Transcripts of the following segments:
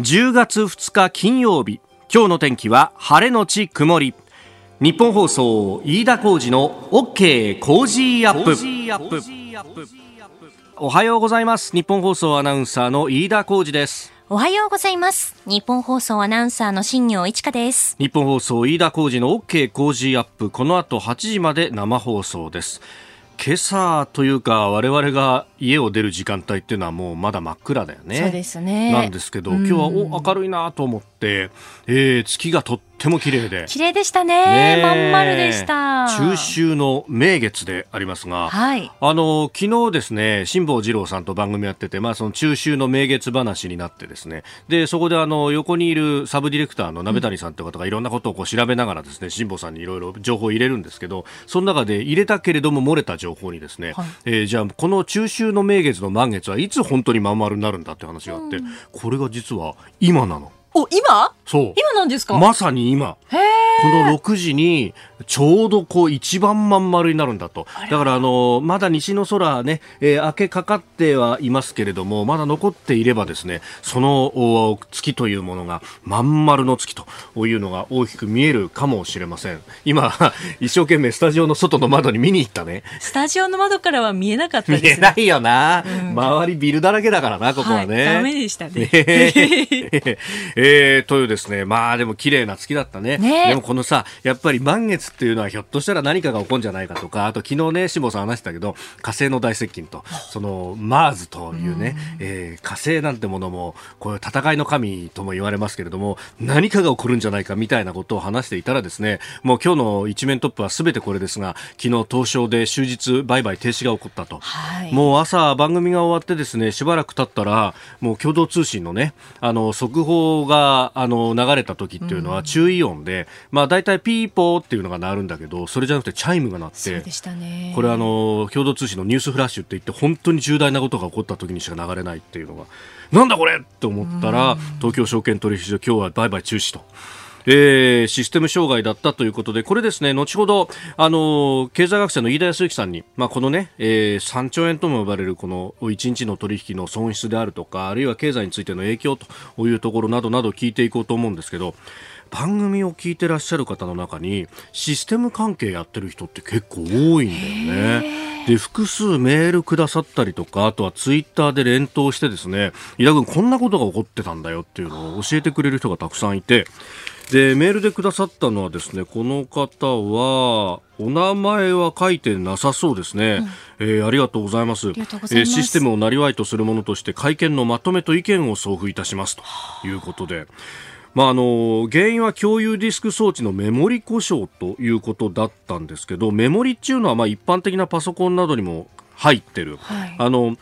10月2日金曜日。今日の天気は晴れのち曇り。日本放送飯田浩二の OK コージーアップ。おはようございます。ニッポン放送アナウンサーの飯田浩司です。おはようございます。ニッポン放送アナウンサーの新行市佳です。日本放送飯田浩二の OK コージーアップ。この後8時まで生放送です今朝というか我々が家を出る時間帯っていうのはもうまだ真っ暗だよね。そうですね。なんですけど、今日はお明るいなと思って、えー、月がとっても綺麗で。綺麗でしたね。ねまん丸でした。中秋の名月でありますが、はい、あの、昨日ですね、辛坊治郎さんと番組やってて、まあその中秋の名月話になってですね、で、そこであの、横にいるサブディレクターの鍋谷さんって方がいろんなことをこう調べながらですね、辛坊さんにいろいろ情報を入れるんですけど、その中で入れたけれども漏れた情報にですね、はい、えー、じゃあこの中秋の名月の満月はいつ本当にまん丸になるんだって話があって、うん、これが実は今なの。お、今？そう。今なんですか？まさに今。この6時にちょうどこう一番まん丸になるんだと。だからあの、まだ西の空ね、えー、明けかかってはいますけれども、まだ残っていればですね、その月というものがまん丸の月というのが大きく見えるかもしれません。今、一生懸命スタジオの外の窓に見に行ったね。スタジオの窓からは見えなかったです、ね、見えないよな、うん、周りビルだらけだからな、ここはね。はい、ダメでしたね。えー、というですね、まあでも綺麗な月だったね。ねでもこのさ、やっぱり満月っていうのはひょっとしたら何かが起こるんじゃないかとか、あと昨日ね、志保さん話したけど、火星の大接近と、その、マーズというね、うえー、火星なんてものも、こういう戦いの神とも言われますけれども、何かが起こるんじゃないかみたいなことを話していたらですね、もう今日の一面トップは全てこれですが、昨日東証で終日売買停止が起こったと。はい、もう朝番組が終わってですね、しばらく経ったら、もう共同通信のね、あの、速報が、あの、流れた時っていうのは注意音で、まあ大体ピーポーっていうのが鳴るんだけど、それじゃなくてチャイムが鳴って、これあの、共同通信のニュースフラッシュって言って本当に重大なことが起こった時にしか流れないっていうのが、なんだこれって思ったら、東京証券取引所今日は売買中止と。えー、システム障害だったということで、これですね、後ほど、あの、経済学者の飯田康之さんに、まあ、このね、えー、3兆円とも呼ばれるこの1日の取引の損失であるとか、あるいは経済についての影響というところなどなど聞いていこうと思うんですけど、番組を聞いてらっしゃる方の中にシステム関係やってる人って結構多いんだよね。で複数メールくださったりとかあとはツイッターで連投してですね伊田君こんなことが起こってたんだよっていうのを教えてくれる人がたくさんいてでメールでくださったのはですねこの方はお名前は書いてなさそうですね、うん、えー、ありがとうございます。えー、システムをなりわいとするものとして会見のまとめと意見を送付いたしますということで。まあ、あの原因は共有ディスク装置のメモリ故障ということだったんですけどメモリっていうのはまあ一般的なパソコンなどにも入ってる、はい、あの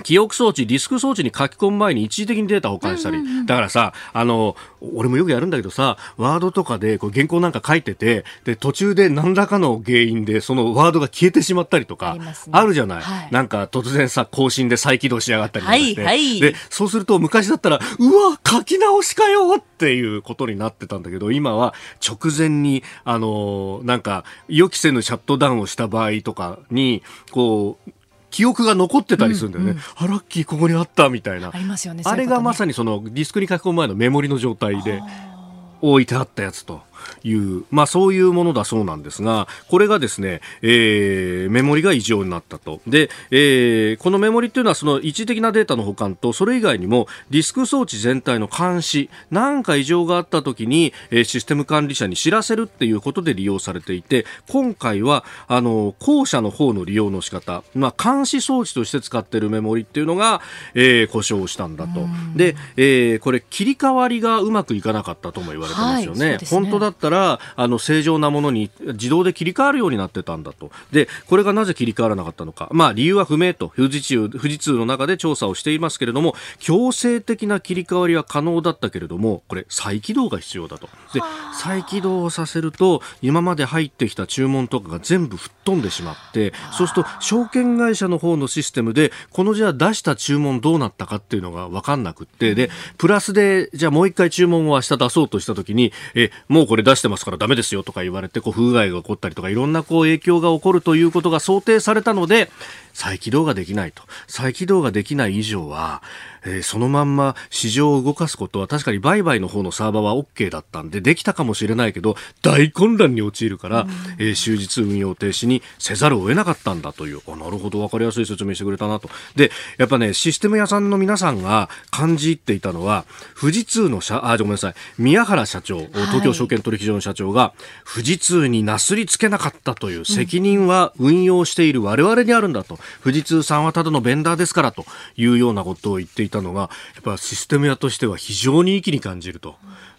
記憶装置、ディスク装置に書き込む前に一時的にデータ保管したり、うんうんうん、だからさ、あの、俺もよくやるんだけどさ、ワードとかでこう原稿なんか書いてて、で、途中で何らかの原因でそのワードが消えてしまったりとか、あね、あるじゃない、はい、なんか突然さ、更新で再起動しやがったりとかして、はいはい、で、そうすると昔だったら、うわ、書き直しかよっていうことになってたんだけど、今は直前に、あの、なんか、予期せぬシャットダウンをした場合とかに、こう、記憶が残ってたりするんだよね、うんうん、あラッキーここにあったみたいな。ありますよねあれがまさにそのディスクに書き込む前のメモリの状態で置いてあったやつという、まあそういうものだそうなんですが、これがですね、えー、メモリが異常になったと。で、えー、このメモリっていうのはその一時的なデータの保管と、それ以外にもディスク装置全体の監視、何か異常があった時に、えー、システム管理者に知らせるっていうことで利用されていて、今回は、あの、後者の方の利用の仕方、まあ監視装置として使っているメモリっていうのが、えー、故障したんだと。で、えー、これ切り替わりがうまくいかなかったとも言われてますよね。はい、ね本当だったらあの正常なものに自動で切り替わるようになってたんだと。でこれがなぜ切り替わらなかったのか、まあ、理由は不明と。富士通富士通の中で調査をしていますけれども強制的な切り替わりは可能だったけれどもこれ再起動が必要だと。で再起動をさせると今まで入ってきた注文とかが全部吹っ飛んでしまってそうすると証券会社の方のシステムでこのじゃあ出した注文どうなったかっていうのが分かんなくってでプラスでじゃあもう一回注文を明日出そうとした時にえもうこれれ出してますからダメですよとか言われて、こう、不具合が起こったりとか、いろんなこう影響が起こるということが想定されたので、再起動ができないと。再起動ができない以上は、えー、そのまんま市場を動かすことは確かに売買の方のサーバーは OK だったんでできたかもしれないけど大混乱に陥るから、うん、えー、終日運用停止にせざるを得なかったんだというあなるほど分かりやすい説明してくれたなと。でやっぱねシステム屋さんの皆さんが感じっていたのは富士通の社あごめんなさい宮原社長、東京証券取引所の社長が富士通になすりつけなかったという責任は運用している我々にあるんだと、富士通さんはただのベンダーですからというようなことを言っていたのがやっぱシステム屋としては非常に意気に感じると。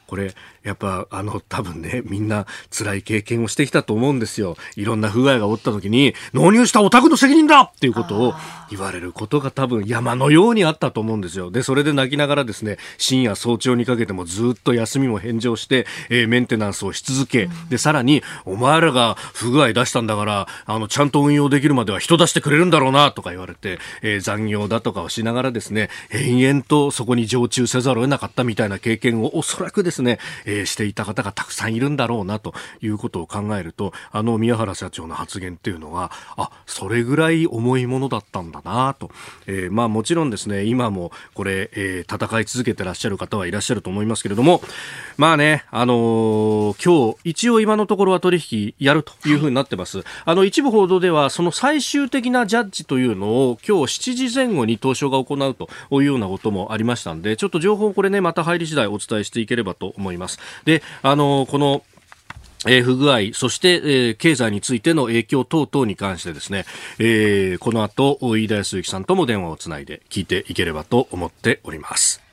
これやっぱあの多分ねみんな辛い経験をしてきたと思うんですよ。いろんな不具合が起った時に納入したお宅の責任だ!っていうことを言われることが多分山のようにあったと思うんですよ。でそれで泣きながらですね深夜早朝にかけてもずっと休みも返上して、えー、メンテナンスをし続け、でさらにお前らが不具合出したんだからあのちゃんと運用できるまでは人出してくれるんだろうなとか言われて、えー、残業だとかをしながらですね延々とそこに常駐せざるを得なかったみたいな経験をおそらくですね、えー、していた方がたくさんいるんだろうなということを考えると、あの宮原社長の発言っていうのは、あ、それぐらい重いものだったんだなと。えー、まあもちろんですね、今もこれ、えー、戦い続けてらっしゃる方はいらっしゃると思いますけれども、まあね、あのー、今日、一応今のところは取引やるというふうになってます。あの、一部報道では、その最終的なジャッジというのを今日7時前後に東証が行うというようなこともありましたんで、ちょっと情報これね、また入り次第お伝えしていければと思います。で、あの、この、えー、不具合、そして、えー、経済についての影響等々に関してですね、えー、この後、飯田康之さんとも電話をつないで聞いていければと思っております。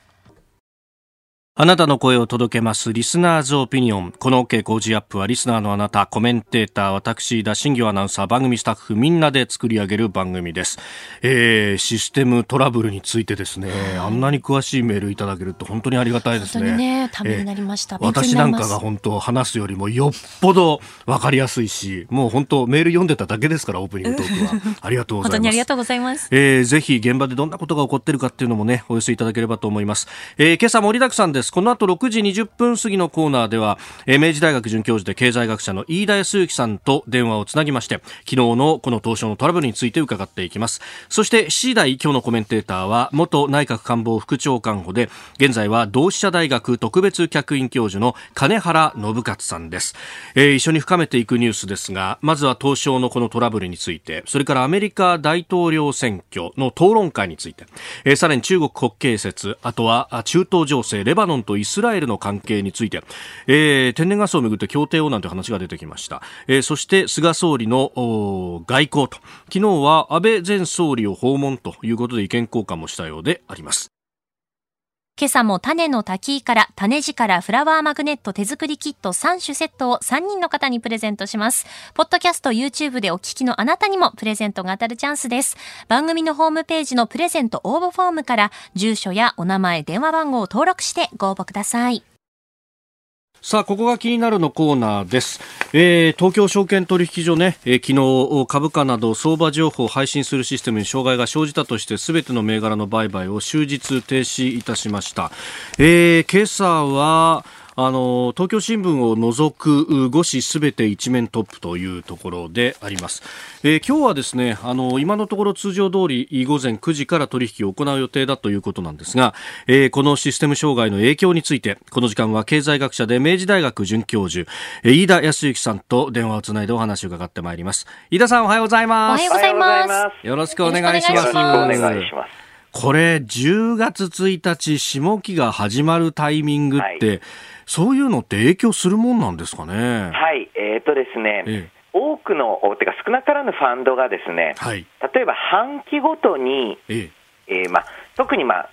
あなたの声を届けます。リスナーズオピニオン。この OK 工事アップは、リスナーのあなた、コメンテーター、私、田新業アナウンサー、番組スタッフ、みんなで作り上げる番組です。えー、システムトラブルについてですね、あんなに詳しいメールいただけると本当にありがたいですね。本当にね、ためになりました。えー、私なんかが本当話すよりもよっぽどわかりやすいし、もう本当メール読んでただけですから、オープニングトークは。ありがとうございます。本当にありがとうございます。えー、ぜひ現場でどんなことが起こっているかっていうのもね、お寄せいただければと思います。えー、今朝盛りだくさんです。この後6時20分過ぎのコーナーでは、明治大学准教授で経済学者の飯田康之さんと電話をつなぎまして昨日のこの東証のトラブルについて伺っていきます。そして7時台今日のコメンテーターは元内閣官房副長官補で現在は同志社大学特別客員教授の金原信勝さんです、えー、一緒に深めていくニュースですがまずは東証のこのトラブルについてそれからアメリカ大統領選挙の討論会について、えー、さらに中国国慶節あとは中東情勢レバノンとイスラエルの関係について、えー、天然ガスをめぐって協定をなんて話が出てきました、えー、そして菅総理の外交と。昨日は安倍前総理を訪問ということで意見交換もしたようであります。今朝も種の滝から種地からフラワーマグネット手作りキット3種セットを3人の方にプレゼントします。ポッドキャスト YouTube でお聞きのあなたにもプレゼントが当たるチャンスです。番組のホームページのプレゼント応募フォームから住所やお名前、電話番号を登録してご応募ください。さあ、ここが気になるのコーナーです。えー、東京証券取引所ね、えー、昨日株価など相場情報を配信するシステムに障害が生じたとして、すべての銘柄の売買を終日停止いたしました。えー、今朝は、あの東京新聞を除く5紙すべて一面トップというところであります、えー、今日はですねあの今のところ通常通り午前9時から取引を行う予定だということなんですが、えー、このシステム障害の影響についてこの時間は経済学者で明治大学准教授飯田康之さんと電話をつないでお話を伺ってまいります。飯田さんおはようございます。おはようございます。よろしくお願いします。お願いしますこれ10月1日下期が始まるタイミングって、はい。そういうのって影響するもんなんですかね？はい、えー、とですね、ええ。多くの、てか少なからぬファンドがですね、はい、例えば半期ごとに、ええ。えー、まあ、特に、まあ、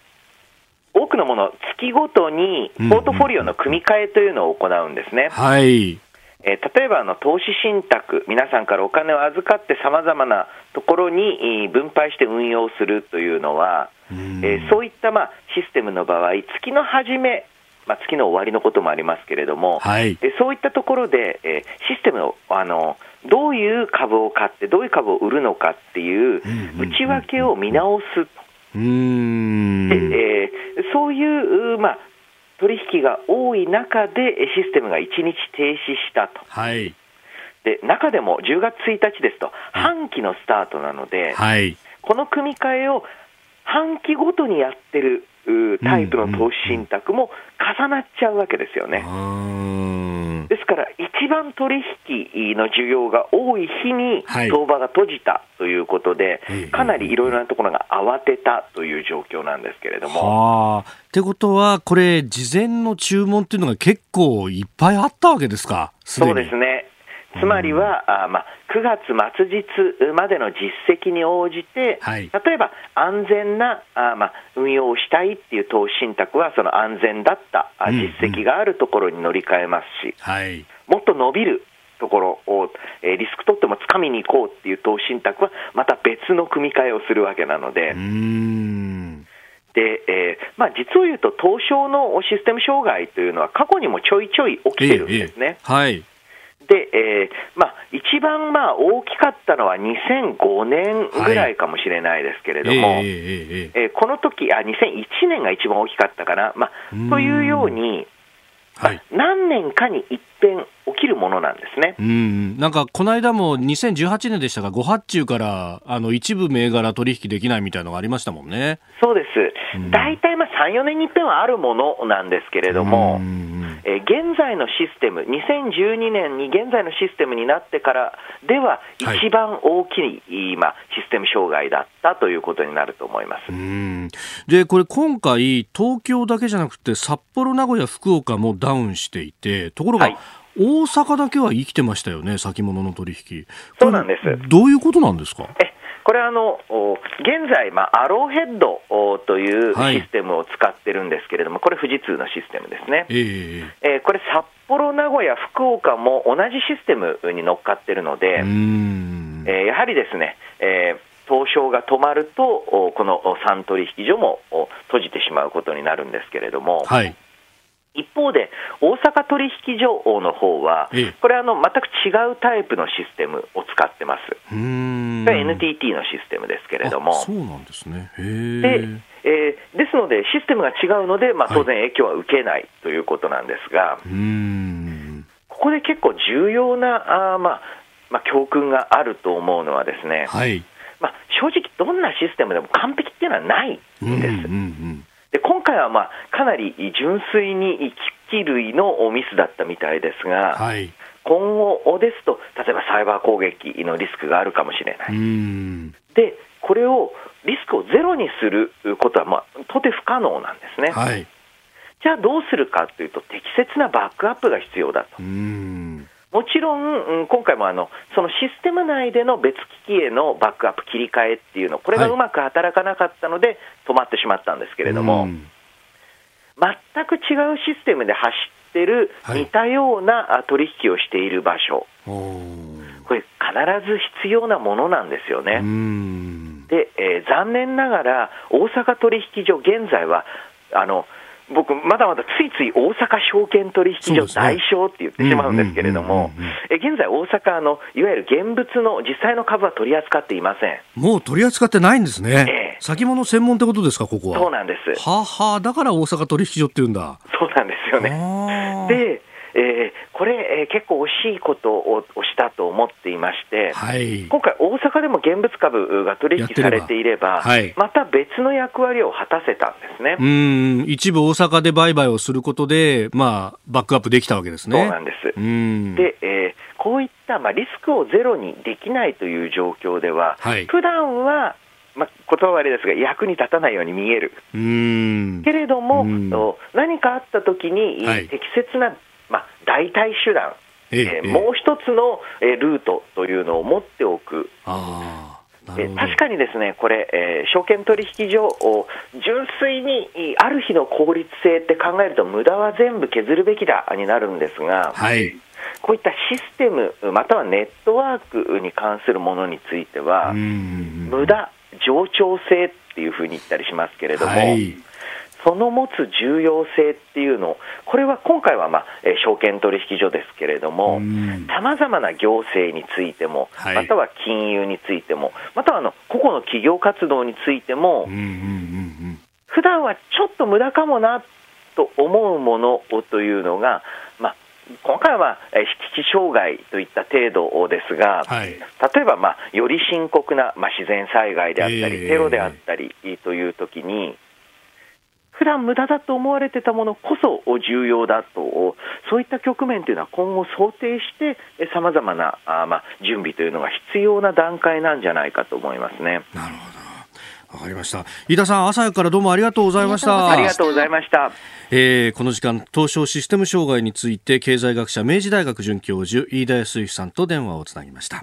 多くのもの、月ごとにポートフォリオの組み替えというのを行うんですね。はい、えー、例えばあの投資信託、皆さんからお金を預かってさまざまなところに分配して運用するというのは、えー、そういった、まあ、システムの場合、月の初め、まあ、月の終わりのこともありますけれども、はい、そういったところで、えー、システムをあのどういう株を買って、どういう株を売るのかっていう内訳を見直す。と、うん。でえー、そういう、まあ、取引が多い中でシステムが1日停止したと。はい。で中でも10月1日ですと、半期のスタートなので、はい。この組み替えを半期ごとにやってるうタイプの投資信託も重なっちゃうわけですよね。うーん。ですから、一番取引の需要が多い日にはい相場が閉じたということで、ええかなりいろいろなところが慌てたという状況なんですけれども、はあ。ってことは、これ、事前の注文っていうのが結構いっぱいあったわけですか？そうですね。つまりは、あまあ、9月末日までの実績に応じて、はい例えば安全なあまあ運用をしたいっていう投資信託は、その安全だった実績があるところに乗り換えますし、はい。もっと伸びるところを、えーリスク取ってもつかみに行こうっていう投資信託は、また別の組み替えをするわけなので。でえーまあ、実を言うと、東証のシステム障害というのは、過去にもちょいちょい起きてるんですね。ええはい。で、えーまあ、一番まあ大きかったのは2005年ぐらいかもしれないですけれども、ええええええ。えーこの時あ2001年が一番大きかったかな、まうん。あ、というように、はい。何年かに一遍起きるものなんですね。うん、なんかこの間も2018年でしたが、誤発注からあの一部銘柄取引できないみたいなのがありましたもんね。そうです。うん。大体まあ3、4年に一遍はあるものなんですけれども、うんえー現在のシステム、2012年に現在のシステムになってからでは、はい一番大きい、今、システム障害だったということになると思います。うんで、これ今回、東京だけじゃなくて、札幌、名古屋、福岡もダウンしていて、ところが、はい大阪だけは生きてましたよね、先物の取引。そうなんですどういうことなんですか？えこれあの、お現在、まあ、アローヘッドおというはいシステムを使ってるんですけれども、これ、富士通のシステムですね。ええーこれ、札幌、名古屋、福岡も同じシステムに乗っかってるので、えーやはりですね、えー東証が止まると、おこのお3取引所もお閉じてしまうことになるんですけれども、はい。一方で、大阪取引所の方はええ、これあの、全く違うタイプのシステムを使ってます。NTT のシステムですけれども。あそうなんですね。へでえ。えーですので、システムが違うので、まあ、はい当然影響は受けないということなんですが、うん。ここで結構重要なあー、まあまあ、教訓があると思うのはですね、はい。まあ、正直、どんなシステムでも完璧っていうのはないんです。うんうんで今回は、まあ、かなり純粋に機器類のミスだったみたいですうん。が、はい。今後ですと、例えばサイバー攻撃のリスクがあるかもしれなうい。ん。で、これをリスクをゼロにすることは、まあ、到底不可能なんですね。はい。じゃあどうするかというと、適切なバックアップが必要だと。うん。もちろん、うん今回もあのそのシステム内での別機器へのバックアップ、切り替えっていうの、これがはいうまく働かなかったので、止まってしまったんですけれども、うん全く違うシステムで走ってるはい似たようなあ取引をしている場所、おーこれ、必ず必要なものなんですようね。ん。で、えー残念ながら、大阪取引所、現在は、あの僕、まだまだついつい大阪証券取引所代償って言ってしまうんですけれども現在、大阪のいわゆる現物の実際の株は取り扱っていません。もう取り扱ってないんですね。ええ先物専門ってことですか、ここは。そうなんです。はあはあ、だから大阪取引所って言うんだ。そうなんですよね。で、えーこれ、えー結構惜しいことををしたと思っていまして、はい。今回、大阪でも現物株が取引されていれば、ればはいまた別の役割を果たせたんですね。うん、一部大阪で売買をすることで、まあ、バックアップできたわけですね。そうなんです。うん。で、えーこういった、まあ、リスクをゼロにできないという状況では、はい普段は、まあ、言葉はあれですが、役に立たないように見える。うん。けれども、何かあったときに、はい適切な、まあ、代替手段、ええもう一つの、えールートというのを持っておく。あえ。確かにですね、これ、えー証券取引所を純粋にいある日の効率性って考えると、無駄は全部削るべきだになるんですが、はい。こういったシステム、またはネットワークに関するものについては、うん無駄、冗長性っていうふうに言ったりしますけれども、はい。その持つ重要性っていうのを、これは今回は、まあえー証券取引所ですけれどもうん、さまざまな行政についても、はい。または金融についても、またはあの個々の企業活動についてもうん、うんうん普段はちょっと無駄かもなっと思うものというのが、まあ、今回は引き障害といった程度ですが、はい、例えば、まあ、より深刻な、まあ、自然災害であったり、えー、テロであったりというときに、普段無駄だと思われてたものこそ重要だと、そういった局面というのは今後想定して、さまざまなあ、まあ、準備というのが必要な段階なんじゃないかと思いますね。なるほどわかりました。飯田さん、朝からどうもありがとうございました。ありがとうございました。えー、この時間、東証システム障害について、経済学者、明治大学准教授、飯田康之さんと電話をつなぎました。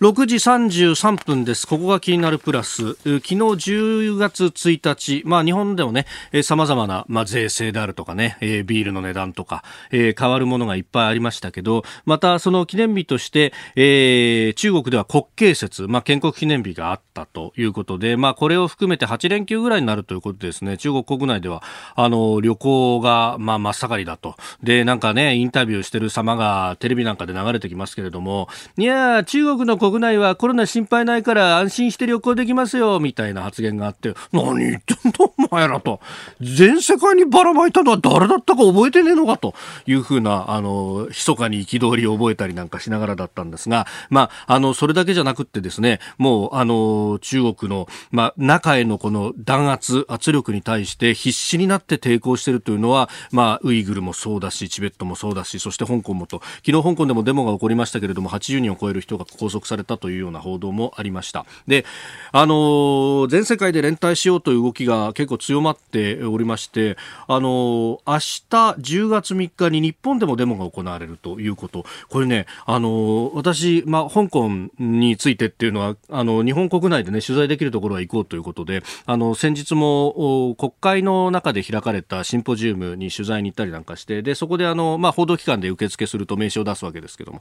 6時33分です。ここが気になるプラス。昨日10月1日、まあ日本でもね、様々な、まあ、税制であるとかね、ビールの値段とか、変わるものがいっぱいありましたけど、またその記念日として、えー、中国では国慶節、まあ建国記念日があったということで、まあこれを含めて8連休ぐらいになるということですね、中国国内では、あの、旅行が、まあ真っ盛りだと。で、なんかね、インタビューしてる様がテレビなんかで流れてきますけれども、いや中国の国国内はコロナ心配ないから安心して旅行できますよ、みたいな発言があって、何言ってんだお前らと。全世界にばらまいたのは誰だったか覚えてねえのかというふうな、あの、密かに憤りを覚えたりなんかしながらだったんですが、まあ、あの、それだけじゃなくってですね、もう、あの、中国の、まあ、中へのこの弾圧、圧力に対して必死になって抵抗しているというのは、まあ、ウイグルもそうだし、チベットもそうだし、そして香港もと、昨日香港でもデモが起こりましたけれども、80人を超える人が拘束されたというような報道もありました。であの全世界で連帯しようという動きが結構強まっておりましてあの明日10月3日に日本でもデモが行われるということ。これねあの私、まあ、香港についてっていうのはあの日本国内でね取材できるところは行こうということであの先日も国会の中で開かれたシンポジウムに取材に行ったりなんかしてでそこであの、まあ、報道機関で受付すると名刺を出すわけですけども。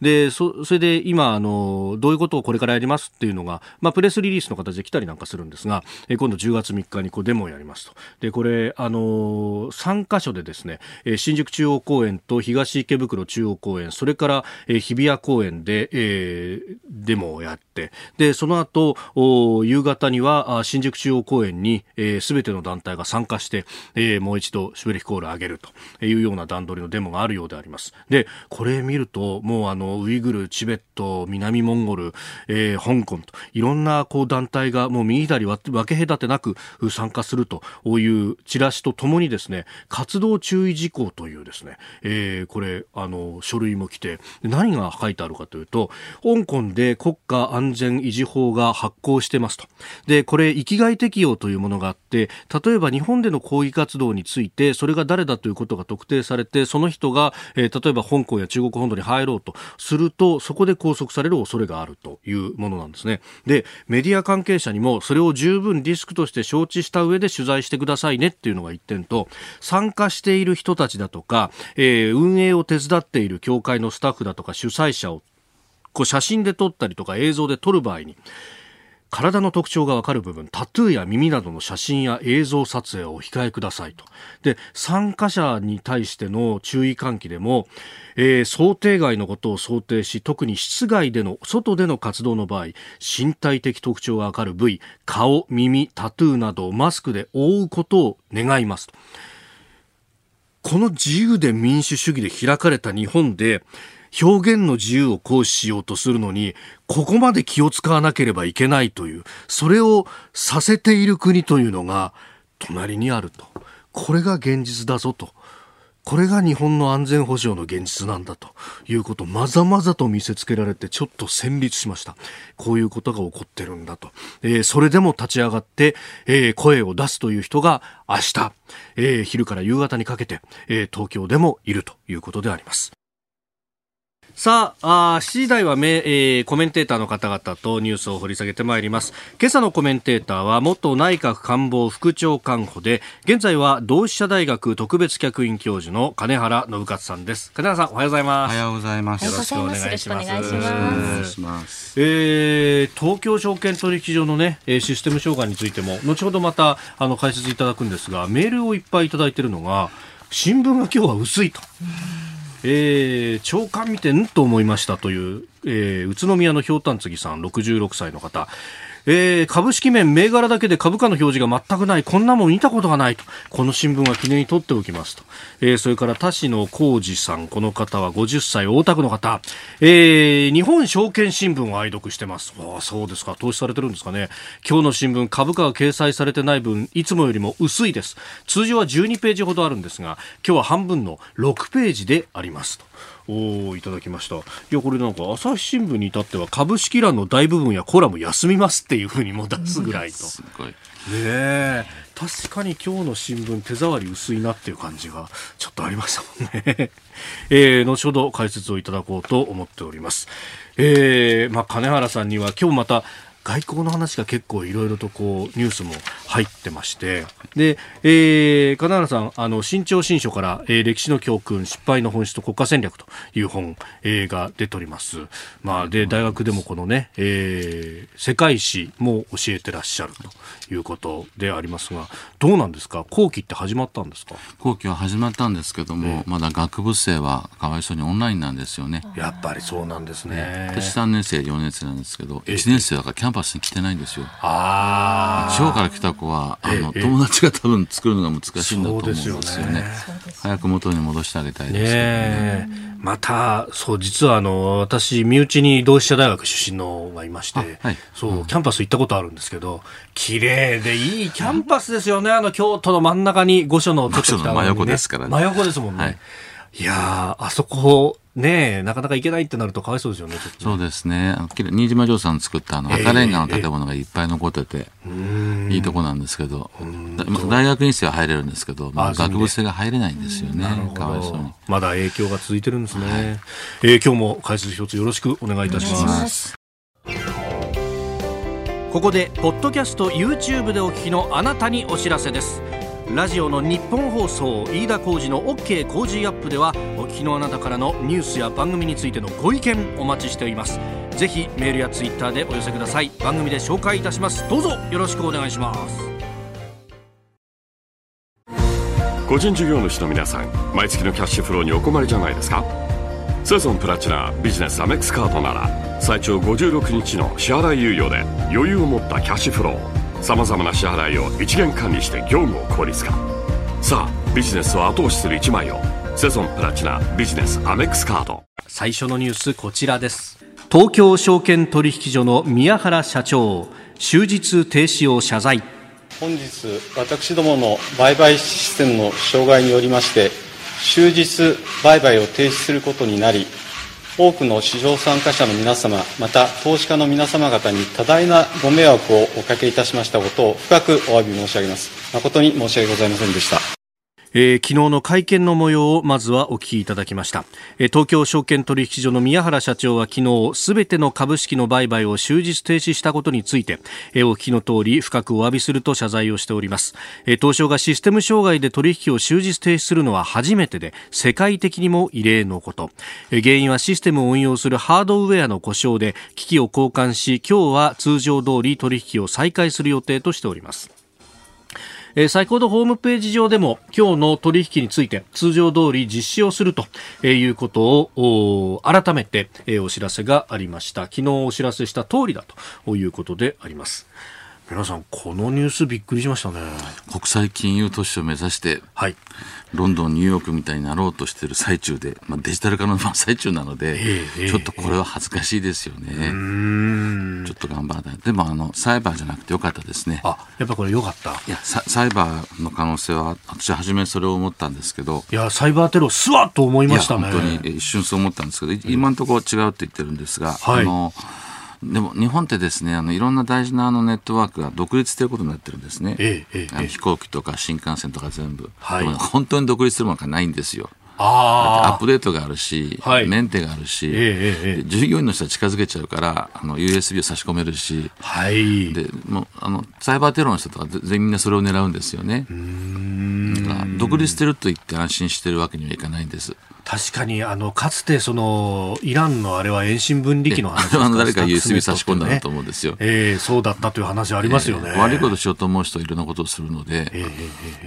でそそれで今あのどういうことをこれからやりますっていうのが、まあ、プレスリリースの形で来たりなんかするんですが、え今度10月3日にこうデモをやりますと。で、これ、あのー、3カ所でですね、え新宿中央公園と東池袋中央公園、それから、え日比谷公園で、えー、デモをやって、で、その後、夕方には新宿中央公園に、えー、ての団体が参加して、えー、もう一度シュベリヒコールを上げるというような段取りのデモがあるようであります。で、これ見ると、もうあの、ウイグル、チベット、南モンゴル、えー、香港といろんなこう団体がもう右左分け隔てなく参加するというチラシとともにですね活動注意事項というですね、えー、これあの書類も来て何が書いてあるかというと香港で国家安全維持法が発行してますと。でこれ域外適用というものがあって例えば日本での抗議活動についてそれが誰だということが特定されてその人が、えー、例えば香港や中国本土に入ろうとするとそこで拘束される恐れがあるというものなんですね。で、メディア関係者にもそれを十分リスクとして承知した上で取材してくださいねっていうのが1点と、参加している人たちだとか、えー、運営を手伝っている協会のスタッフだとか主催者をこう写真で撮ったりとか映像で撮る場合に、体の特徴がわかる部分、タトゥーや耳などの写真や映像撮影をお控えくださいと。で、参加者に対しての注意喚起でも、えー、想定外のことを想定し、特に室外での、外での活動の場合、身体的特徴がわかる部位、顔、耳、タトゥーなどをマスクで覆うことを願いますと。この自由で民主主義で開かれた日本で、表現の自由を行使しようとするのに、ここまで気を使わなければいけないという、それをさせている国というのが隣にあると。これが現実だぞと。これが日本の安全保障の現実なんだということをまざまざと見せつけられてちょっと戦慄しました。こういうことが起こってるんだと。えー、それでも立ち上がって、えー、声を出すという人が明日、えー、昼から夕方にかけて、え東京でもいるということであります。さあ、あ7時台はめ、えー、コメンテーターの方々とニュースを掘り下げてまいります。今朝のコメンテーターは元内閣官房副長官補で、現在は同志社大学特別客員教授の金原信勝さんです。金原さん、おはようございます。おはようございます。よろしくお願いします。よろしくお願いします。えー、東京証券取引所のね、システム障害についても、後ほどまた、あの、解説いただくんですが、メールをいっぱいいただいているのが、新聞が今日は薄いと。えー、長官見てんと思いましたという、えー、宇都宮のひょうたんつぎさん66歳の方、えー、株式面、銘柄だけで株価の表示が全くない、こんなもん見たことがないと、この新聞は記念に取っておきますと。えー、それから田代浩二さん、この方は50歳、大田区の方、えー、日本証券新聞を愛読してます。そうですか、投資されてるんですかね。今日の新聞、株価が掲載されてない分、いつもよりも薄いです。通常は12ページほどあるんですが、今日は半分の6ページでありますと。おいただきました。いやこれなんか朝日新聞に至っては株式欄の大部分やコラム休みますっていうふうにも出すぐらいと、すごいね確かに今日の新聞手触り薄いなっていう感じがちょっとありましたもんね、えー、後ほど解説をいただこうと思っております、えーまあ、金原さんには今日また外交の話が結構いろいろとこうニュースも入ってまして。で、えー、金原さんあの新潮新書から、えー、歴史の教訓失敗の本質と国家戦略という本、えー、が出ております、まあ、で大学でもこのね、えー、世界史も教えてらっしゃるということでありますがどうなんですか？後期って始まったんですか？後期は始まったんですけども、えー、まだ学部生はかわいそうにオンラインなんですよね。やっぱりそうなんですね。私3年生4年生なんですけど1年生だからキャンパスに来てないんですよ。あ地方から来た子はあの、友達が多分作るのが難しいんだと思うんですよね。よね早く元に戻してあげたいですね。また、そう、実はあの、私、身内に同志社大学出身のがいまして、はい、そう、キャンパス行ったことあるんですけど、綺麗でいいキャンパスですよね。あの、京都の真ん中に御所の、ね、真横ですからね。真横ですもんね。はい、いやあそこ、ねなかなか行けないってなるとかわいそうですよね、ねそうですね。新島城さん作ったあの赤レンガの建物がいっぱい残ってて、えー、いいとこなんですけど、大学院生は入れるんですけど、まあ、学部生が入れないんですよね。かわいそうに。まだ影響が続いてるんですね。はい、えー、今日も解説一つよろしくお願いいたします。ここで、ポッドキャスト YouTube でお聞きのあなたにお知らせです。ラジオの日本放送飯田浩司の OK 工事アップではお聞きのあなたからのニュースや番組についてのご意見お待ちしております。ぜひメールやツイッターでお寄せください。番組で紹介いたします。どうぞよろしくお願いします。個人事業主の皆さん毎月のキャッシュフローにお困りじゃないですか？セゾンプラチナビジネスアメックスカードなら最長56日の支払い猶予で余裕を持ったキャッシュフロー。さまざまな支払いを一元管理して業務を効率化。さあビジネスを後押しする一枚をセゾンプラチナビジネスアメックスカード。最初のニュースこちらです。東京証券取引所の宮原社長終日停止を謝罪。本日私どもの売買システムの障害によりまして終日売買を停止することになり多くの市場参加者の皆様、また投資家の皆様方に多大なご迷惑をおかけいたしましたことを深くお詫び申し上げます。誠に申し訳ございませんでした。えー、昨日の会見の模様をまずはお聞きいただきました、えー、東京証券取引所の宮原社長は昨日すべての株式の売買を終日停止したことについて、えー、お聞きの通り深くお詫びすると謝罪をしております、えー、東証がシステム障害で取引を終日停止するのは初めてで世界的にも異例のこと、えー、原因はシステムを運用するハードウェアの故障で機器を交換し今日は通常通り取引を再開する予定としております。えー、先ほどホームページ上でも今日の取引について通常通り実施をするということを改めて、お知らせがありました。昨日お知らせした通りだということであります。皆さんこのニュースびっくりしましたね。国際金融都市を目指して、はい、ロンドンニューヨークみたいになろうとしている最中で、まあ、デジタル化の最中なので、えー、ちょっとこれは恥ずかしいですよね、えー、ちょっと頑張らない。でもあのサイバーじゃなくてよかったですね。あやっぱこれよかった。いやサイバーの可能性は私初めそれを思ったんですけど。いやサイバーテロすわっと思いましたね。本当に一瞬そう思ったんですけど今のところ違うって言ってるんですが、はい、あのでも日本ってですねあのいろんな大事なあのネットワークが独立していることになってるんですね、ええあの飛行機とか新幹線とか全部、はい、本当に独立するものがないんですよ。アップデートがあるし、はい、メンテがあるし、え従業員の人は近づけちゃうからあの USB を差し込めるし、はい、でもうあのサイバーテロの人とか全員みんなそれを狙うんですよね。だから独立してると言って安心してるわけにはいかないんです。確かにあのかつてそのイランのあれは遠心分離機の話あ誰か USB 差し込んだと思うんですよ、えー、そうだったという話ありますよね、えー、悪いことしようと思う人はいろんなことをするので、え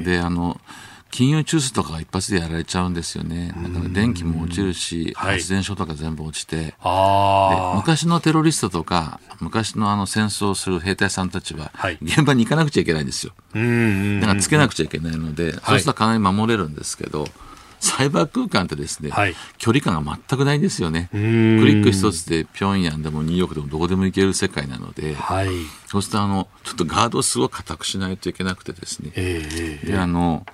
ー、であの金融中枢とかが一発でやられちゃうんですよね。だから電気も落ちるし、発電所とか全部落ちて、はい、昔のテロリストとか、昔のあの戦争をする兵隊さんたちは、現場に行かなくちゃいけないんですよ。だからつけなくちゃいけないので、そうするとかなり守れるんですけど、サイバー空間ってですね、はい、距離感が全くないんですよね。クリック一つで平壌でもニューヨークでもどこでも行ける世界なので、はい、そうするとあの、ちょっとガードをすごく固くしないといけなくてですね、えー、であの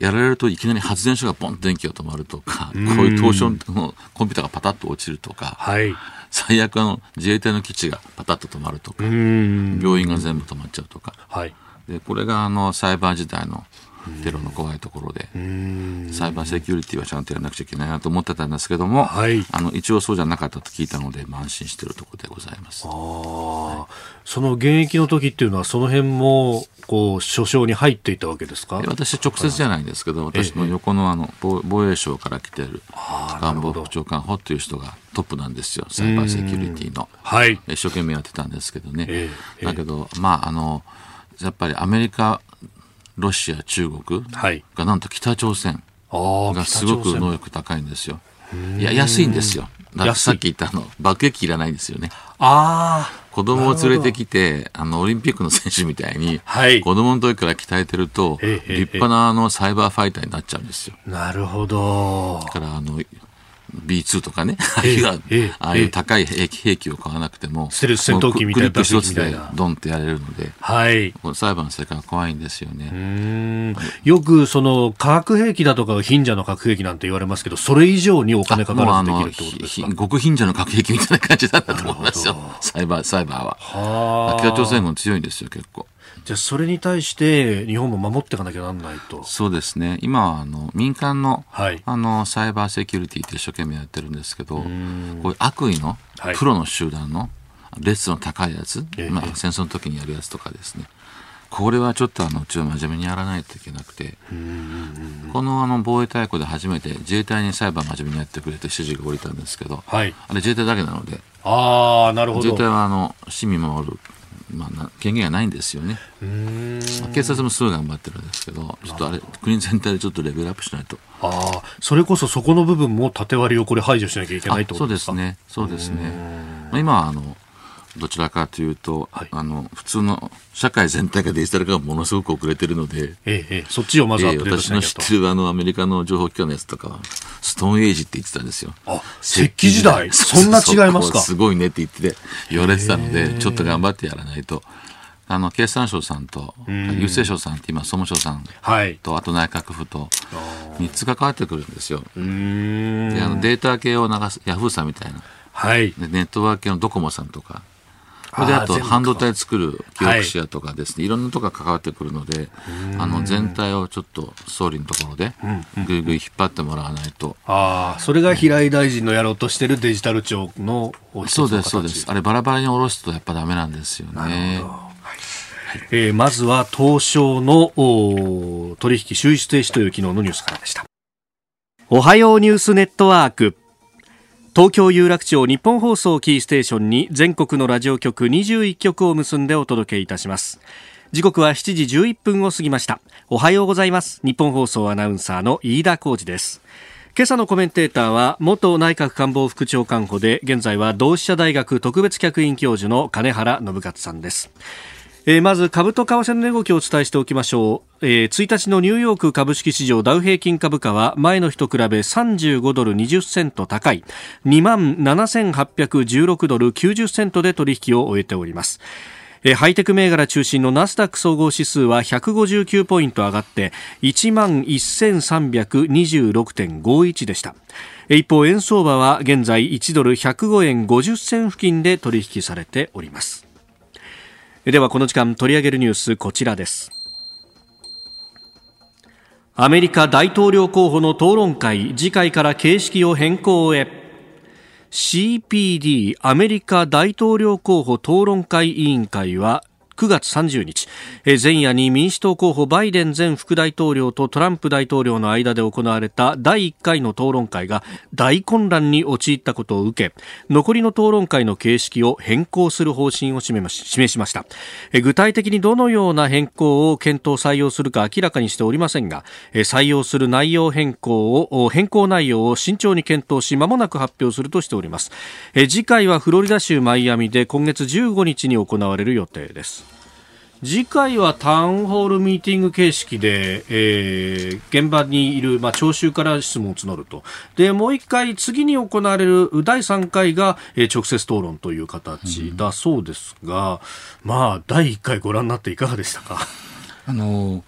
やられるといきなり発電所がポンと電気が止まるとか、こういう東証のコンピューターがパタッと落ちるとか、はい、最悪あの自衛隊の基地がパタッと止まるとか、病院が全部止まっちゃうとか、はい、でこれがあのサイバー時代のテロの怖いところで、サイバーセキュリティはちゃんとやらなくちゃいけないなと思ってたんですけども、はい、あの一応そうじゃなかったと聞いたので、安心しているところでございます。はい、その現役の時っていうのは、その辺もこう所掌に入っていたわけですか？私、直接じゃないんですけど、私の横のあの防衛省から来ている官房副長官補という人がトップなんですよ、サイバーセキュリティの。はい、一生懸命やってたんですけどね。えー、だけど、まああのやっぱりアメリカロシア、中国がなんと北朝鮮がすごく能力高いんですよ。いや、安いんですよ。さっき言ったあの、爆撃機いらないんですよね。ああ。子供を連れてきて、あの、オリンピックの選手みたいに、はい、子供の時から鍛えてると、立派なあの、サイバーファイターになっちゃうんですよ。なるほど。だから、あの、B2 とかね、ああいう高い兵器を買わなくても、ステルス戦闘機みたいな。クリック一つでドンってやれるので、はい、裁判の世界は怖いんですよね。よくその化学兵器だとか貧者の核兵器なんて言われますけど、それ以上にお金かかるってことですか？極貧者の核兵器みたいな感じだったと思いますよ、サイバーサイバーは。は北朝鮮も強いんですよ、結構。じゃあそれに対して日本も守っていかなきゃならないと。そうですね。今はあの民間の,、はい、あのサイバーセキュリティって一生懸命やってるんですけどこういう悪意のプロの集団の列の高いやつ、はい、まあ、戦争の時にやるやつとかですね。これはちょっとあのちょっと真面目にやらないといけなくてこのあの防衛大綱で初めて自衛隊に裁判真面目にやってくれて指示が下りたんですけど、はい、あれ自衛隊だけなのであなるほど。自衛隊はあの市民守るまあ、権限がないんですよね。警察もすごい頑張ってるんですけど、ちょっとあれ、国全体でちょっとレベルアップしないと。ああ、それこそそこの部分も縦割りをこれ排除しなきゃいけないとそうですね。そうですね。まあ、今は、あの、どちらかというと、はい、あの普通の社会全体がデジタル化がものすごく遅れてるので、ええ、そっちをまずアップデートしなきゃと、ええ、私の知ってるあのアメリカの情報機関のやつとかはストーンエイジって言ってたんですよ。あ石器時代。そんな違いますか？すごいねって言って言われてたのでちょっと頑張ってやらないと。あの経産省さんと郵政省さんって今総務省さんと、はい、あと内閣府と3つ関わってくるんですよ。であのデータ系を流すヤフーさんみたいな、はい、でネットワーク系のドコモさんとかそれであと半導体作る記憶シェアとかですね、はい、いろんなとこが関わってくるのであの全体をちょっと総理のところでぐいぐい引っ張ってもらわないと、ああそれが平井大臣のやろうとしてるデジタル庁のそうですそうです。あれバラバラに下ろすとやっぱダメなんですよね。えー、まずは東証の取引収支停止という機能のニュースからでした。おはようニュースネットワーク東京有楽町日本放送キーステーションに全国のラジオ局21局を結んでお届けいたします。時刻は7時11分を過ぎました。おはようございます。日本放送アナウンサーの飯田浩二です。今朝のコメンテーターは元内閣官房副長官補で現在は同志社大学特別客員教授の金原信勝さんです。えー、まず株と為替の値動きをお伝えしておきましょう、えー、1日のニューヨーク株式市場ダウ平均株価は前の日と比べ35ドル20セント高い。2万7816ドル90セントで取引を終えております。ハイテク銘柄中心のナスダック総合指数は159ポイント上がって1万1326.51でした。一方円相場は現在1ドル105円50銭付近で取引されております。ではこの時間取り上げるニュースこちらです。アメリカ大統領候補の討論会次回から形式を変更へ。CPD アメリカ大統領候補討論会委員会は9月30日え、前夜に民主党候補バイデン前副大統領とトランプ大統領の間で行われた第1回の討論会が大混乱に陥ったことを受け残りの討論会の形式を変更する方針を示しました。え具体的にどのような変更を検討採用するか明らかにしておりませんがえ採用する内容変更を変更内容を慎重に検討しまもなく発表するとしております。え次回はフロリダ州マイアミで今月15日に行われる予定です。次回はタウンホールミーティング形式で、えー、現場にいる、まあ、聴衆から質問を募ると。で、もう一回次に行われる第3回が、えー、直接討論という形だそうですが、うん、まあ、第1回ご覧になっていかがでしたか？あのー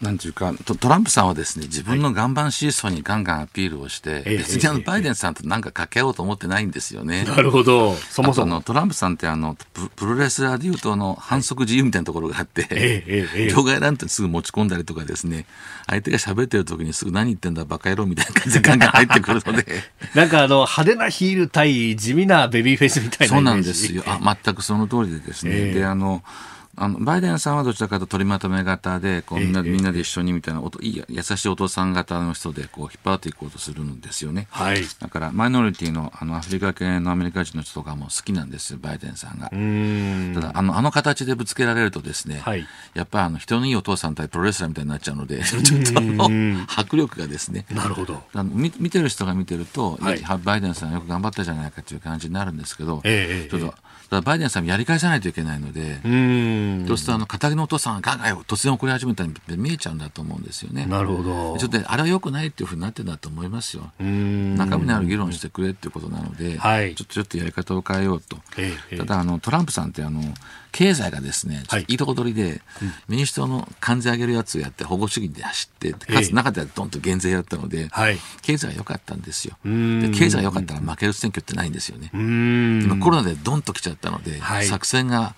なんていうかトランプさんはですね自分の岩盤シーソーにガンガンアピールをして、はい、別にあのバイデンさんと何か掛け合おうと思ってないんですよね。なるほど。そもそも。トランプさんってあのプロレスラーでいうとの反則自由みたいなところがあって、え場外乱闘すぐ持ち込んだりとかですね相手が喋ってる時にすぐ何言ってんだバカ野郎みたいな感じでガンガン入ってくるので。なんかあの派手なヒール対地味なベビーフェイスみたいなそうなんですよ。あ全くその通りでですね、えー、であのあのバイデンさんはどちらかと取りまとめ型でこうみんなみんなで一緒にみたいなおといい優しいお父さん型の人でこう引っ張っていこうとするんですよね、はい、だからマイノリティのあのアフリカ系のアメリカ人の人とかも好きなんですバイデンさんが。ただあのあの形でぶつけられるとですね、はい、やっぱりあの人のいいお父さん対プロレスラーみたいになっちゃうのでちょっとあの迫力がですね。なるほど。あの見見てる人が見てると、はい、バイデンさんよく頑張ったじゃないかという感じになるんですけど、えー、ちょっとだバイデンさんもやり返さないといけないので、そうするとあの片木のお父さんがガンガン突然怒り始めたら見えちゃうんだと思うんですよね。なるほど。ちょっとあれはよくないっていうふうになってるんだと思いますよ。中身のある議論してくれっていうことなので、はい、ちょっとちょっとやり方を変えようと。ええ、ただあのトランプさんってあの経済がですね、いいとこ取りで、民主党の関税上げるやつをやって保護主義で走って、かつ中ではどんと減税やったので、経済が良かったんですよ。で経済が良かったら負ける選挙ってないんですよね。今コロナでどんと来ちゃったので、作戦が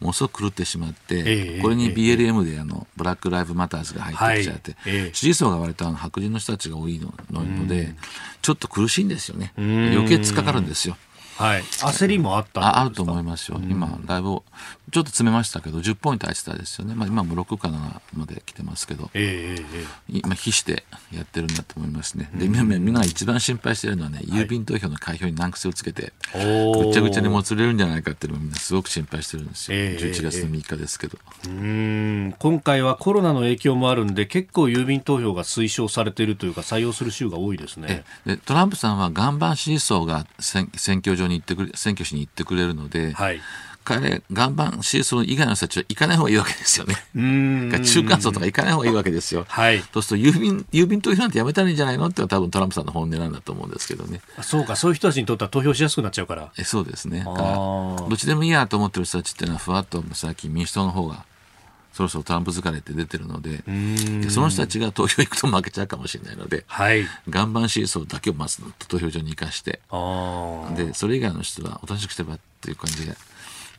ものすごく狂ってしまって、これに BLM であのブラック・ライブ・マターズが入ってきちゃって、支持層が割とあの白人の人たちが多いのので、ちょっと苦しいんですよね。余計突っかかるんですよ。はい、焦りもあったああると思いますよ、今、だいぶちょっと詰めましたけど、10ポイント空いてたですよね、まあ、今も6か7まで来てますけど、えーえー、今、必死でやってるんだと思いますね、でみんなが一番心配しているのはね、郵便投票の開票に難癖をつけて、ぐちゃぐちゃにもつれるんじゃないかっていうのをみんなすごく心配してるんですよ、えー、11月の3日ですけど、うん。今回はコロナの影響もあるんで、結構郵便投票が推奨されているというか、採用する州が多いですね。でトランプさんは岩盤支持層が選挙場に行ってくれ選挙しに行ってくれるので、はい、彼、岩盤支持層以外の人たちは行かない方がいいわけですよね。中間層とか行かない方がいいわけですよ。はい、そうすると郵便、郵便投票なんてやめたらいいんじゃないのって多分トランプさんの本音なんだと思うんですけどね。そうか、そういう人たちにとっては投票しやすくなっちゃうから。えそうですね。だからどっちでもいいやと思ってる人たちっていうのは、ふわっと最近民主党の方がそろそろトランプ疲れって出てるのででその人たちが投票行くと負けちゃうかもしれないので、はい、岩盤支持層だけをまず投票所に生かしてでそれ以外の人はおとなしくしてばっていう感じで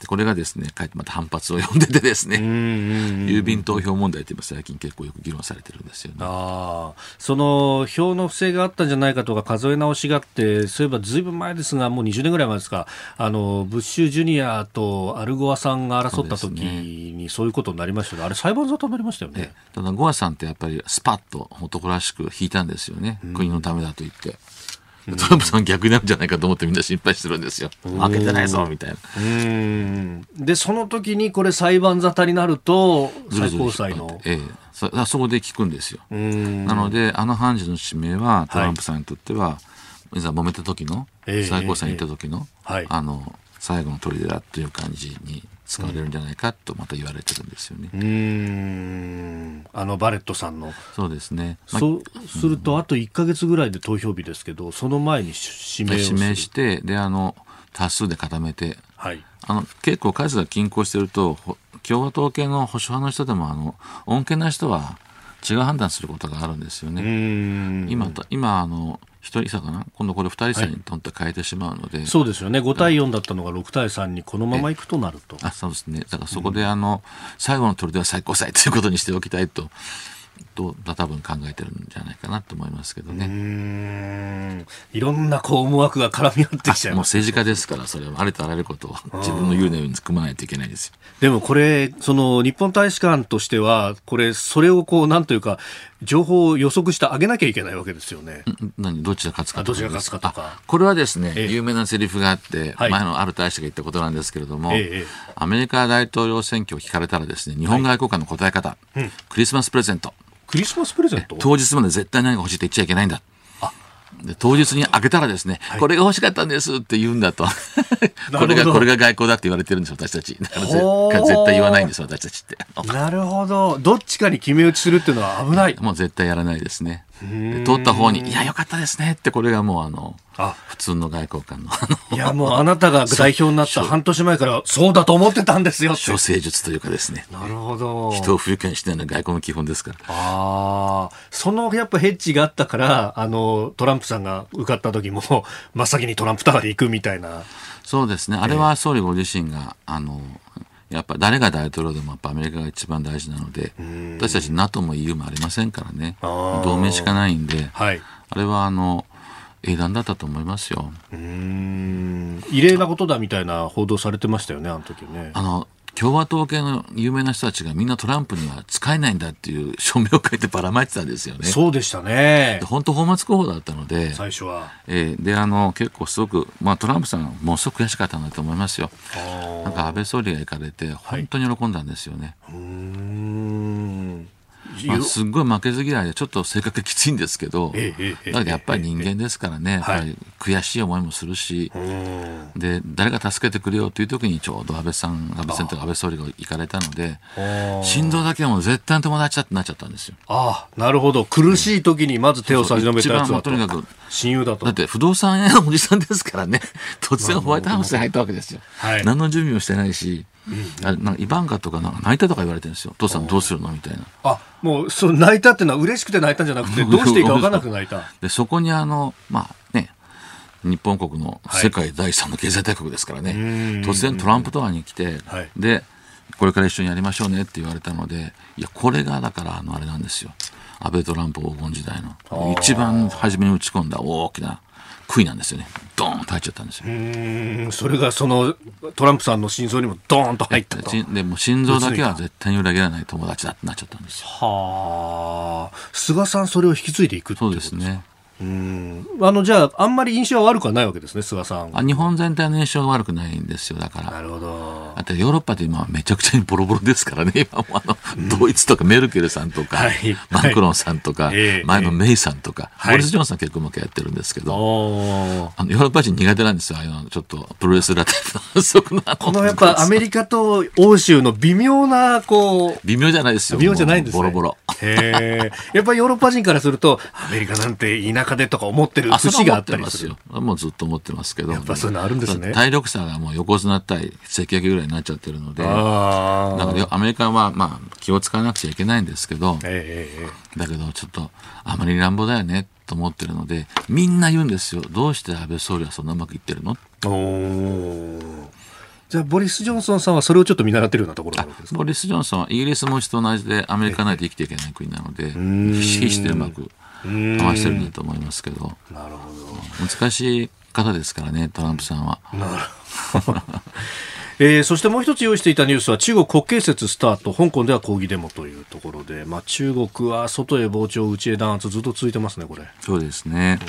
でこれがですね、かえってまた反発を呼んでてですね、郵便投票問題というのは最近結構よく議論されてるんですよね。あその票の不正があったんじゃないかとか数え直しがあって、そういえばずいぶん前ですが、もう20年ぐらい前ですか、あの、ブッシュジュニアとアルゴアさんが争った時にそういうことになりましたけど、ね、あれ裁判沙汰になりましたよね。ただゴアさんってやっぱりスパッと男らしく引いたんですよね。国のためだと言って。トランプさん逆になるんじゃないかと思ってみんな心配してるんですよ。負けてないぞみたいな。でその時にこれ裁判沙汰になると最高裁の。ええ。そそこで聞くんですよ。なのであの判事の指名はトランプさんにとっては、はい、いざ揉めた時の、最高裁に行った時の、えあの最後の砦だという感じに使われるんじゃないかとまた言われてるんですよね。うんあのバレットさんの。そうですね。まあ、そうすると、あと1か月ぐらいで投票日ですけど、その前に指名指名して、で、あの、多数で固めて、はい、あの結構数が均衡してると、共和党系の保守派の人でも、あの、穏健な人は違う判断することがあるんですよね。今、今、あの、一人差かな？今度これ二人差にとって変えてしまうので、はい、そうですよね。5対4だったのが6対3にこのままいくとなると。あそうですね。だからそこであの、うん、最後の取りでは最高裁ということにしておきたいとと多分考えてるんじゃないかなと思いますけどね。いろんなこう思惑が絡み合ってきちゃう。もう政治家ですから、それはありとあらゆることを自分の言うのように組まないといけないですよ。でもこれ、その日本大使館としては、これ、それをこう、なんというか、情報を予測してあげなきゃいけないわけですよね。何？どちら勝つかどちら勝つかとか。これはですね、ええ、有名なセリフがあって、前のある大使が言ったことなんですけれども、え、アメリカ大統領選挙を聞かれたらですね、日本外交官の答え方、はいうん、クリスマスプレゼント。クリスマスプレゼント？当日まで絶対何が欲しいって言っちゃいけないんだ。で当日に開けたらですね、はい、これが欲しかったんですって言うんだと。これがこれが外交だって言われてるんです私たち。だから絶対言わないんです私たちって。なるほど。どっちかに決め打ちするっていうのは危ない。もう絶対やらないですね通った方に「いやよかったですね」ってこれがもうあのあ。普通の外交官のいやもうあなたが代表になった半年前からそうだと思ってたんですよ。処世術というかですね。なるほど。人を不愉快にしてないのは外交の基本ですから。ああそのやっぱヘッジがあったからあのトランプさんが受かった時も 真っ先にトランプタワーで行くみたいな。そうですね。あれは総理ご自身があのやっぱ誰が大統領でもやっぱアメリカが一番大事なので私たち NATO も EU もありませんからね。同盟しかないんで、はい、あれはあの英断だったと思いますよ。異例なことだみたいな報道されてましたよね、あの時ね。あの共和党系の有名な人たちがみんなトランプには使えないんだっていう署名を書いてばらまいてたんですよね。そうでしたね。本当、放末候補だったので、最初は。えー、で、あの、結構すごく、まあ、トランプさん、ものすごく悔しかったんだと思いますよ。なんか安倍総理が行かれて、本当に喜んだんですよね。はい、うんまあ、すっごい負けず嫌いでちょっと性格がきついんですけど、だけどやっぱり人間ですからね、悔しい思いもするし、で誰が助けてくれよという時にちょうど安倍さん安倍先生安倍総理が行かれたので心臓だけはもう絶対の友達だってなっちゃったんですよ。ああなるほど。苦しい時にまず手を差し伸べたやつはと。にかく親友だと。だって不動産屋のおじさんですからね。突然ホワイトハウスに入ったわけですよ。はい、何の準備もしてないしあなんかイバンカとかなんか泣いたとか言われてるんですよ。父さんどうするのみたいな。あ、もうそう泣いたっていうのは嬉しくて泣いたんじゃなくて、どうしていいか分からなくて泣いた。で、そこにあの、まあね、日本国の世界第三の経済大国ですからね、はい、突然トランプタワーに来て、はい、で、これから一緒にやりましょうねって言われたので、いや、これがだからあのあれなんですよ。安倍トランプ黄金時代の。一番初めに打ち込んだ大きな杭なんですよね。ドーンと入っちゃったんですよ。うんそれがそのトランプさんの心臓にもドーンと入ったと。でも心臓だけは絶対に裏切らない友達だってなっちゃったんですよ。はあ。菅さんそれを引き継いでいくそうですね。うん。あのじゃあ、あんまり印象は悪くはないわけですね、菅さんあ日本全体の印象は悪くないんですよ、だから。なるほど。あとヨーロッパで今、めちゃくちゃにボロボロですからね、今もあの、うん、ドイツとかメルケルさんとか、はい、マクロンさんとか、はい、前のメイさんとか、ボリス・ジョンソン結構うまくやってるんですけど、あのヨーロッパ人苦手なんですよ、あのちょっとプロレスラータイプのこの。やっぱアメリカと欧州の微妙な、こう、微妙じゃないですよ。微妙じゃないんです、ね、ボロボロ。へやっぱりヨーロッパ人からすると、アメリカなんて田舎でとか思ってる節があったりする。もうずっと思ってますけど。やっぱそういうのあるんですね。体力差がもう横綱対関脇ぐらいになっちゃってるので、だからアメリカはまあ気を使わなくちゃいけないんですけど、えー、だけどちょっとあまり乱暴だよねと思ってるので、みんな言うんですよ。どうして安倍総理はそんなうまくいってるの？じゃあ、ボリス・ジョンソンさんはそれをちょっと見習ってるようなところなですか？ボリス・ジョンソンはイギリスもと同じでアメリカないと生きていけない国なので、必死してうまく回してるんだと思いますけど。なるほど。難しい方ですからね、トランプさんは。なるほど。えー、そしてもう一つ用意していたニュースは中国国慶節スタート香港では抗議デモというところで、まあ、中国は外へ傍聴内へ弾圧ずっと続いてますねこれそうですね、うん、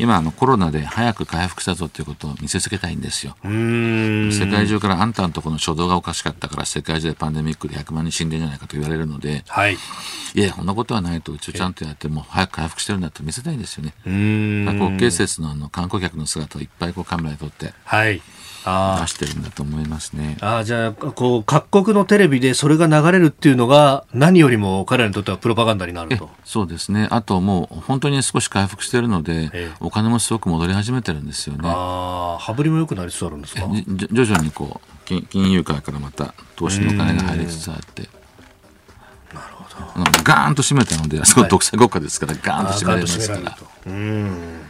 今あのコロナで早く回復したぞということを見せつけたいんですよ。世界中からあんたのところの初動がおかしかったから世界中でパンデミックで100万人死んでんじゃないかと言われるので、はい、いやそんなことはないとうちをちゃんとやっても早く回復してるんだと見せたいんですよね。国慶節のあの観光客の姿をいっぱいこうカメラで撮って、はい出してるんだと思いますね。あじゃあこう各国のテレビでそれが流れるっていうのが何よりも彼らにとってはプロパガンダになると。そうですね。あともう本当に少し回復しているので、お金もすごく戻り始めてるんですよね。あ羽振りも良くなりつつあるんですか？徐々にこう金金融界からまた投資のお金が入りつつあって。なるほど。ガーンと閉めたので、あそこ独裁国家ですから、ガーンと閉められますから。うん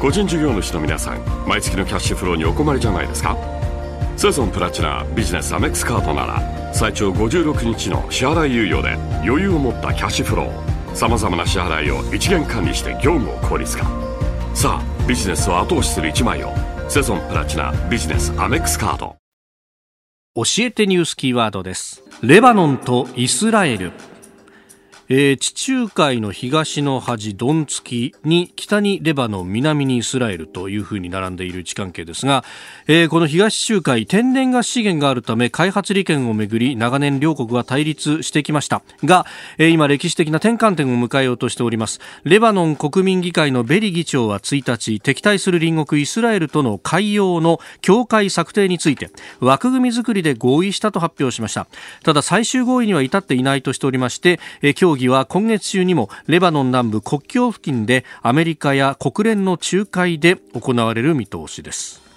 個人事業主の皆さん毎月のキャッシュフローにお困りじゃないですか？セゾンプラチナビジネスアメックスカードなら最長56日の支払い猶予で余裕を持ったキャッシュフローさまざまな支払いを一元管理して業務を効率化。さあビジネスを後押しする一枚をセゾンプラチナビジネスアメックスカード教えてニュースキーワードです。レバノンとイスラエル。えー、地中海の東の端ドンツキに北にレバノン南にイスラエルというふうに並んでいる位置関係ですが、えー、この東地中海天然ガス資源があるため開発利権をめぐり長年両国は対立してきました。が、えー、今歴史的な転換点を迎えようとしております。レバノン国民議会のベリ議長は1日敵対する隣国イスラエルとの海洋の境界策定について枠組み作りで合意したと発表しました。ただ最終合意には至っていないとしておりまして、えー、協議は今月中にもレバノン南部国境付近でアメリカや国連の仲介で行われる見通しです。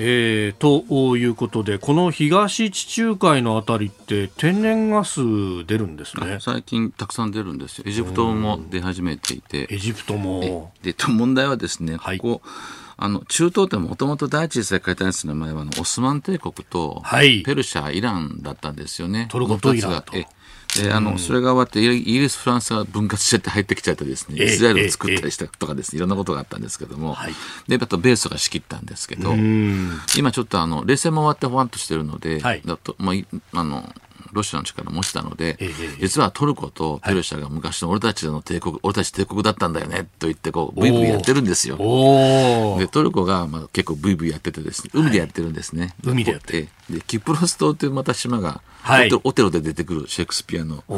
えー、ということでこの東地中海のあたりって天然ガス出るんですね。最近たくさん出るんですよ。エジプトも出始めていて。エジプトも。で問題はですね、はい、ここあの中東ってもともと第一次世界大戦の前はオスマン帝国とペルシャ、イランだったんですよね。トルコとイランと。であの、それが終わってイギリス、フランスが分割しちゃって入ってきちゃってですね、イスラエルを作ったりしたとかですね、いろんなことがあったんですけども、はい、で、あとベースが仕切ったんですけど、今ちょっとあの、冷戦も終わってほわんとしてるので、はい、だと、まあ、あの、ロシアの力を持ちたので、え実はトルコとペルシャが昔の俺たちの帝国、はい、俺たち帝国だったんだよねと言ってこうブイブイやってるんですよ。でトルコがまあ結構ブイブイやっててですね。海でやってるんですね。はい、海でやってでキプロス島というまた島が、はい、オテロで出てくるシェイクスピアの。あ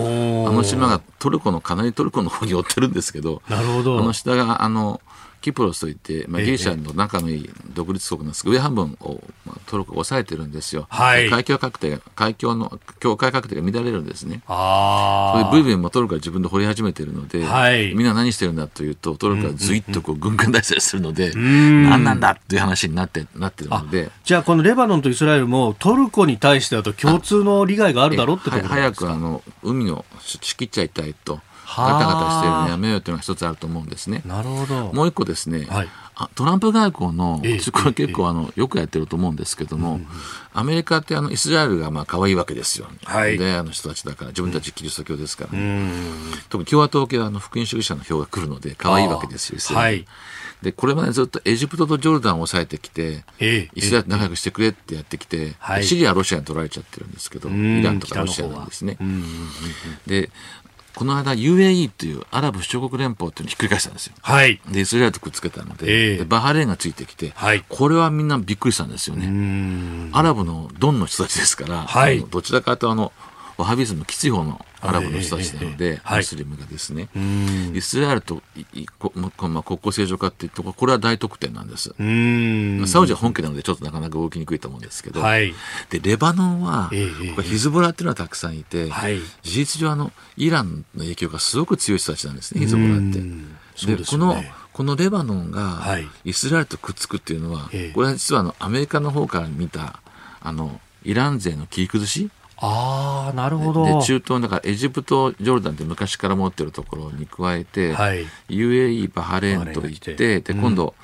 の島がトルコのかなりトルコの方に寄ってるんですけどなるほど。あの下があのキプロスといって、まあ、ギリシャの仲のいい独立国なんですが、上半分を、まあ、トルコが抑えてるんですよ。はい、海峡確定海峡の境界確定が乱れるんですね。あそれでブイブイもトルコが自分で掘り始めてるので、はい、みんな何してるんだというと、トルコがずいっとこう軍艦大戦するので、うん、何なんだっていう話になってなってるので。じゃあ、このレバノンとイスラエルもトルコに対してだと共通の利害があるだろうってことですか？早くあの海の仕切っちゃいたいと。ガタガタしてるのやめようというのが一つあると思うんですね。なるほど。もう一個ですね、はい、トランプ外交の、えこれ結構あのよくやってると思うんですけども、アメリカってあのイスラエルがまあ可愛いわけですよ、はい、であの人たちだから自分たちキリスト教ですから、ね、特に共和党系はあの福音主義者の票が来るので可愛いわけですよ。はい。でこれまでずっとエジプトとジョルダンを抑えてきて、イスラエルと仲良くしてくれってやってきて、シリアはロシアに取られちゃってるんですけど、イランとかロシアなんですね。でこの間 UAE というアラブ首長国連邦っていうのをひっくり返したんですよ。はい。で、イスラエルとくっつけたので、えー、でバハレーンがついてきて、はい、これはみんなびっくりしたんですよね。アラブのドンの人たちですから、はい、どちらかというとあの、ワハビズムきつい方のアラブの人たちなので、ムスリムがですね、イスラエルとこ、まあ、国交正常化っていうとこれは大得点なんです。サウジは本家なのでちょっとなかなか動きにくいと思うんですけど、はい、でレバノンは、ヒズボラっていうのはたくさんいて、はい、事実上あのイランの影響がすごく強い人たちなんですねヒズボラって。で、ね、このこのレバノンがイスラエルとくっつくっていうのは、これは実はあのアメリカの方から見たあのイラン勢の切り崩しああなるほど。で中東だからエジプトジョルダンって昔から持ってるところに加えて、はい、UAE バハレーンといって。で今度、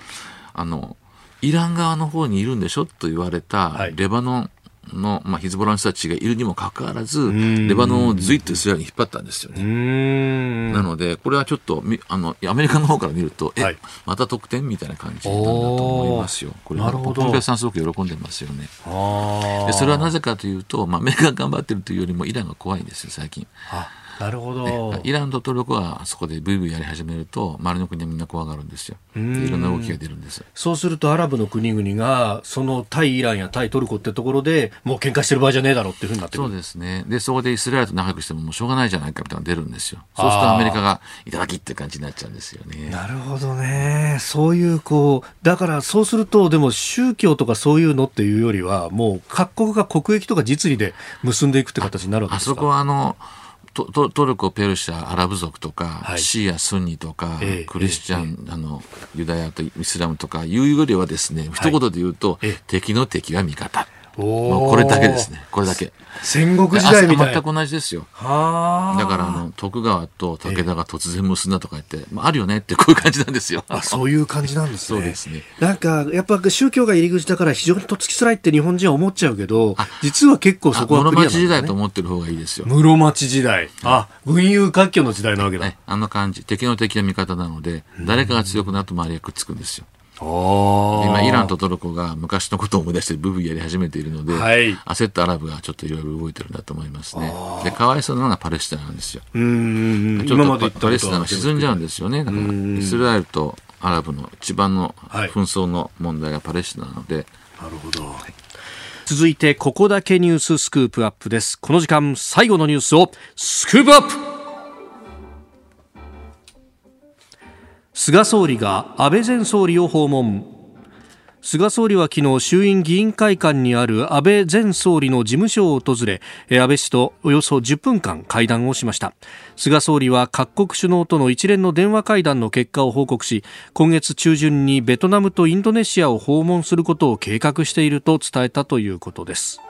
あのイラン側の方にいるんでしょと言われたレバノンの、まあ、ヒズボラの人たちがいるにもかかわらず、レバノンをずいっとイスラエルに引っ張ったんですよね。なので、これはちょっとあのアメリカの方から見ると、はい、えまた得点みたいな感じなんだと思いますよ。これなるほどポンペさんすごく喜んでますよね。でそれはなぜかというと、まあ、アメリカが頑張ってるというよりもイランが怖いんですよ、最近。なるほど、イランとトルコはそこでブイブイやり始めると周りの国はみんな怖がるんですよ。いろんな動きが出るんですそうするとアラブの国々がその対イランや対トルコってところでもう喧嘩してる場合じゃねえだろうっていうふうになってそうですね。でそこでイスラエルと仲良くしてももうしょうがないじゃないかみたいなのが出るんですよ。そうするとアメリカがいただきって感じになっちゃうんですよね。なるほどね。そういうこうだからそうするとでも宗教とかそういうのっていうよりはもう各国が国益とか実利で結んでいくって形になるわけですか？あそこはあのトトルコ、ペルシャ、アラブ族とか、はい、シーア、スンニとか、えー、クリスチャン、えー、あの、ユダヤとイスラムとかいうよりはですね、一言で言うと、敵の敵は味方。もうこれだけですね。これだけ。戦国時代みたい全く同じですよ。だからあの徳川と武田が突然結んだとか言って、まあ、あるよねってこういう感じなんですよ。あそういう感じなんですね。そうですね。なんかやっぱ宗教が入り口だから非常にとっつきづらいって日本人は思っちゃうけど、実は結構そこはクリア、ね、室町時代と思ってる方がいいですよ。室町時代。あ、群雄割拠の時代なわけだ。ね、あの感じ。敵の敵は味方なので、誰かが強くなると周りがくっつくんですよ。今、イランとトルコが昔のことを思い出してブブやり始めているので、はい、焦ったアラブがちょっといろいろ動いてるんだと思いますね。で、かわいそうなのがパレスチナなんですよ。うんちょっとパレスチナが沈んじゃうんですよね。だから、イスラエルとアラブの一番の紛争の問題がパレスチナなので。はい、なるほど。はい続いてここだけニューススクープアップですこの時間最後のニュースをスクープアップ菅総理が安倍前総理を訪問。菅総理は昨日衆院議員会館にある安倍前総理の事務所を訪れ安倍氏とおよそ10分間会談をしました。菅総理は各国首脳との一連の電話会談の結果を報告し今月中旬にベトナムとインドネシアを訪問することを計画していると伝えたということです。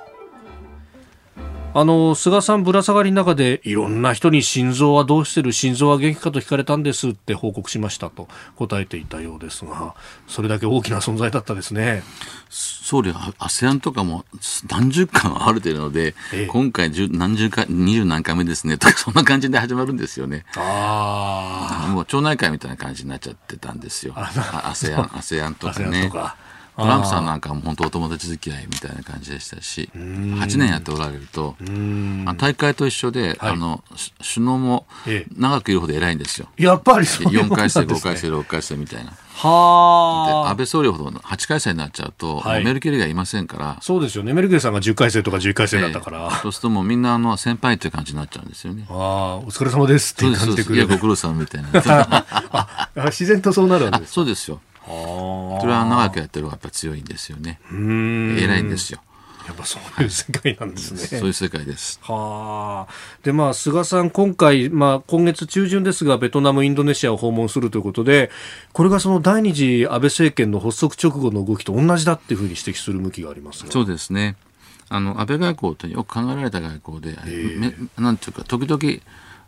あの菅さん、ぶら下がりの中でいろんな人に心臓はどうしてる心臓は元気かと聞かれたんですって報告しましたと答えていたようですがそれだけ大きな存在だったですね総理は ASEAN とかも何十回もあるているので、ええ、今回何十回、二十何回目ですねとか、そんな感じで始まるんですよね。ああ。もう町内会みたいな感じになっちゃってたんですよ。ASEAN、ASEAN とかね。トランプさんなんかも本当お友達付き合いみたいな感じでしたし、8年やっておられると、大会と一緒で、はい、あの首脳も長くいるほど偉いんですよ。やっぱりそういう、ね、4回生、5回生、6回生みたいな。はあ。安倍総理ほど8回生になっちゃうと、はい、メルケルがいませんから。そうですよね。メルケルさんが10回生とか11回生だったから。えー、そうするともうみんなあの先輩っていう感じになっちゃうんですよね。ああ、お疲れ様ですって感じてくる。いや、ご苦労さんみたいな。あ自然とそうなるんですそうですよ。それは長くやってる方がやっぱ強いんですよね。偉いんですよ。やっぱそういう世界なんですね。そういう世界です。はあ。で、まあ、菅さん、今回、まあ、今月中旬ですが、ベトナム、インドネシアを訪問するということで、これがその第二次安倍政権の発足直後の動きと同じだっていうふうに指摘する向きがありますそうですね。あの、安倍外交とよく考えられた外交で、なんていうか、時々、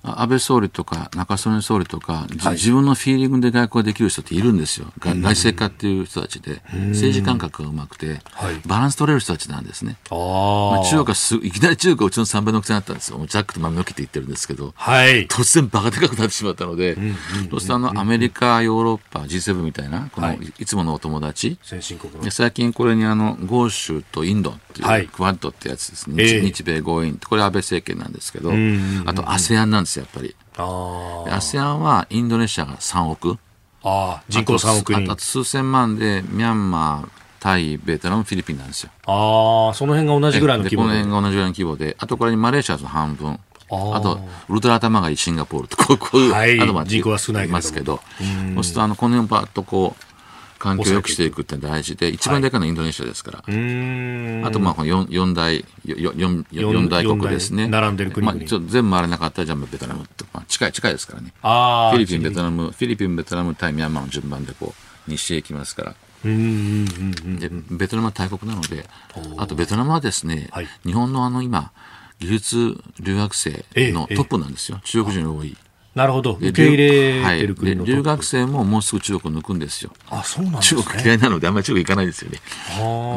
安倍総理とか中曽根総理とか、はい、自分のフィーリングで外交できる人っているんですよ、外政家っていう人たちで、政治感覚がうまくて、バランス取れる人たちなんですね。まあ、中国はすいきなり中国がうちの3倍の大きさになったんですよ、ジャックと豆の木って言ってるんですけど、はい、突然、バカでかくなってしまったので、そうするとあのアメリカ、ヨーロッパ、G7 みたいな、このい。つものお友達、先進国最近これにあの豪州とインドっていう、クワッドってやつですね、日米豪印、これ安倍政権なんですけど、あと ASEAN なんですよ、やっぱり。ASEAN はインドネシアが3億。あ人口3億人あと数千万でミャンマータイ、ベトナム、フィリピンなんですよ。ああ、その辺が同じぐらいの規模で。この辺が同じぐらいの規模で、あとこれにマレーシアの半分。あと、ウルトラ頭がいいシンガポールと、こういう、はい、あとまあ人口は少ないますけど、そうすると、あの、この辺ばっとこう、環境を良くしていくって大事で、一番でかいのはインドネシアですから。はい、あと、まあ、四四大、四四大国ですね。並んでる国々。まあ、ちょっと全部回れなかったら、じゃあベトナムって、まあ、近い、近いですからね。フィリピン、ベトナム、フィリピン、ベトナム、タイ、ミャンマーの順番でこう、西へ行きますから。でベトナムは大国なので、あとベトナムはですね、はい、日本のあの今、技術留学生のトップなんですよ、中国人が多い。なるほど。受け入れてる国の、はい、留学生ももうすぐ中国を抜くんですよ。あ、そうなんですね。中国嫌いなのであんまり中国行かないですよね。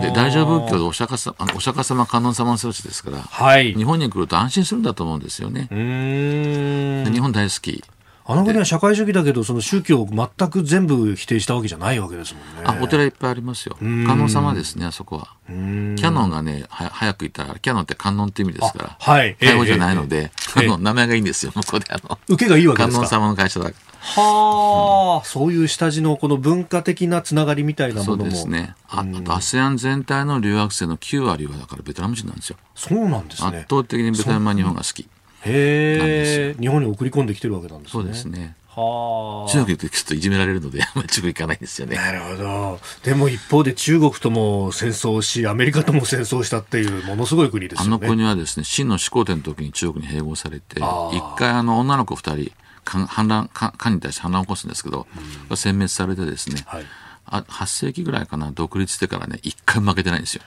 で、大乗仏教でお釈迦様、お釈迦様観音様の装置ですから、はい、日本に来ると安心するんだと思うんですよね。日本大好き。あの国は社会主義だけど、その宗教を全く全部否定したわけじゃないわけですもんね。あ、お寺いっぱいありますよ。観音様ですね、あそこは。キャノンがね、は早く言ったら、キャノンって観音って意味ですから、はい。英語じゃないので、あの、名前がいいんですよ、向こうで。あの、受けがいいわけですか？観音様の会社だ。はあ、うん、そういう下地のこの文化的なつながりみたいなものも。そうですね。あと、ASEAN 全体の留学生の9割はだからベトナム人なんですよ。そうなんですね。圧倒的にベトナムは日本が好き。へえ。日本に送り込んできてるわけなんですね。そうですね。はあ。中国行くとちょっといじめられるので、あんまり中国行かないんですよね。なるほど。でも一方で中国とも戦争し、アメリカとも戦争したっていうものすごい国ですよね。あの国はですね、真の始皇帝の時に中国に併合されて、一回あの女の子二人、反乱、漢に対して反乱を起こすんですけど、うん、殲滅されてですね、はい、あ8世紀ぐらいかな、独立してからね、一回負けてないんですよ。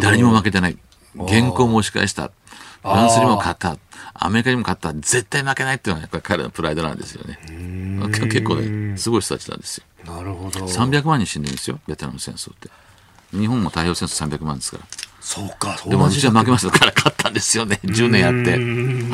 誰にも負けてない。原稿も押し返した。フランスにも勝った。アメリカにも勝った。絶対負けないっていうのはやっぱり彼のプライドなんですよね。結構ね、すごい人たちなんですよ。なるほど。300万人死んでるんですよ、ベトナム戦争って。日本も太平洋戦争300万ですから。そうか、でも私は負けましたから勝ったんですよね、10年やって。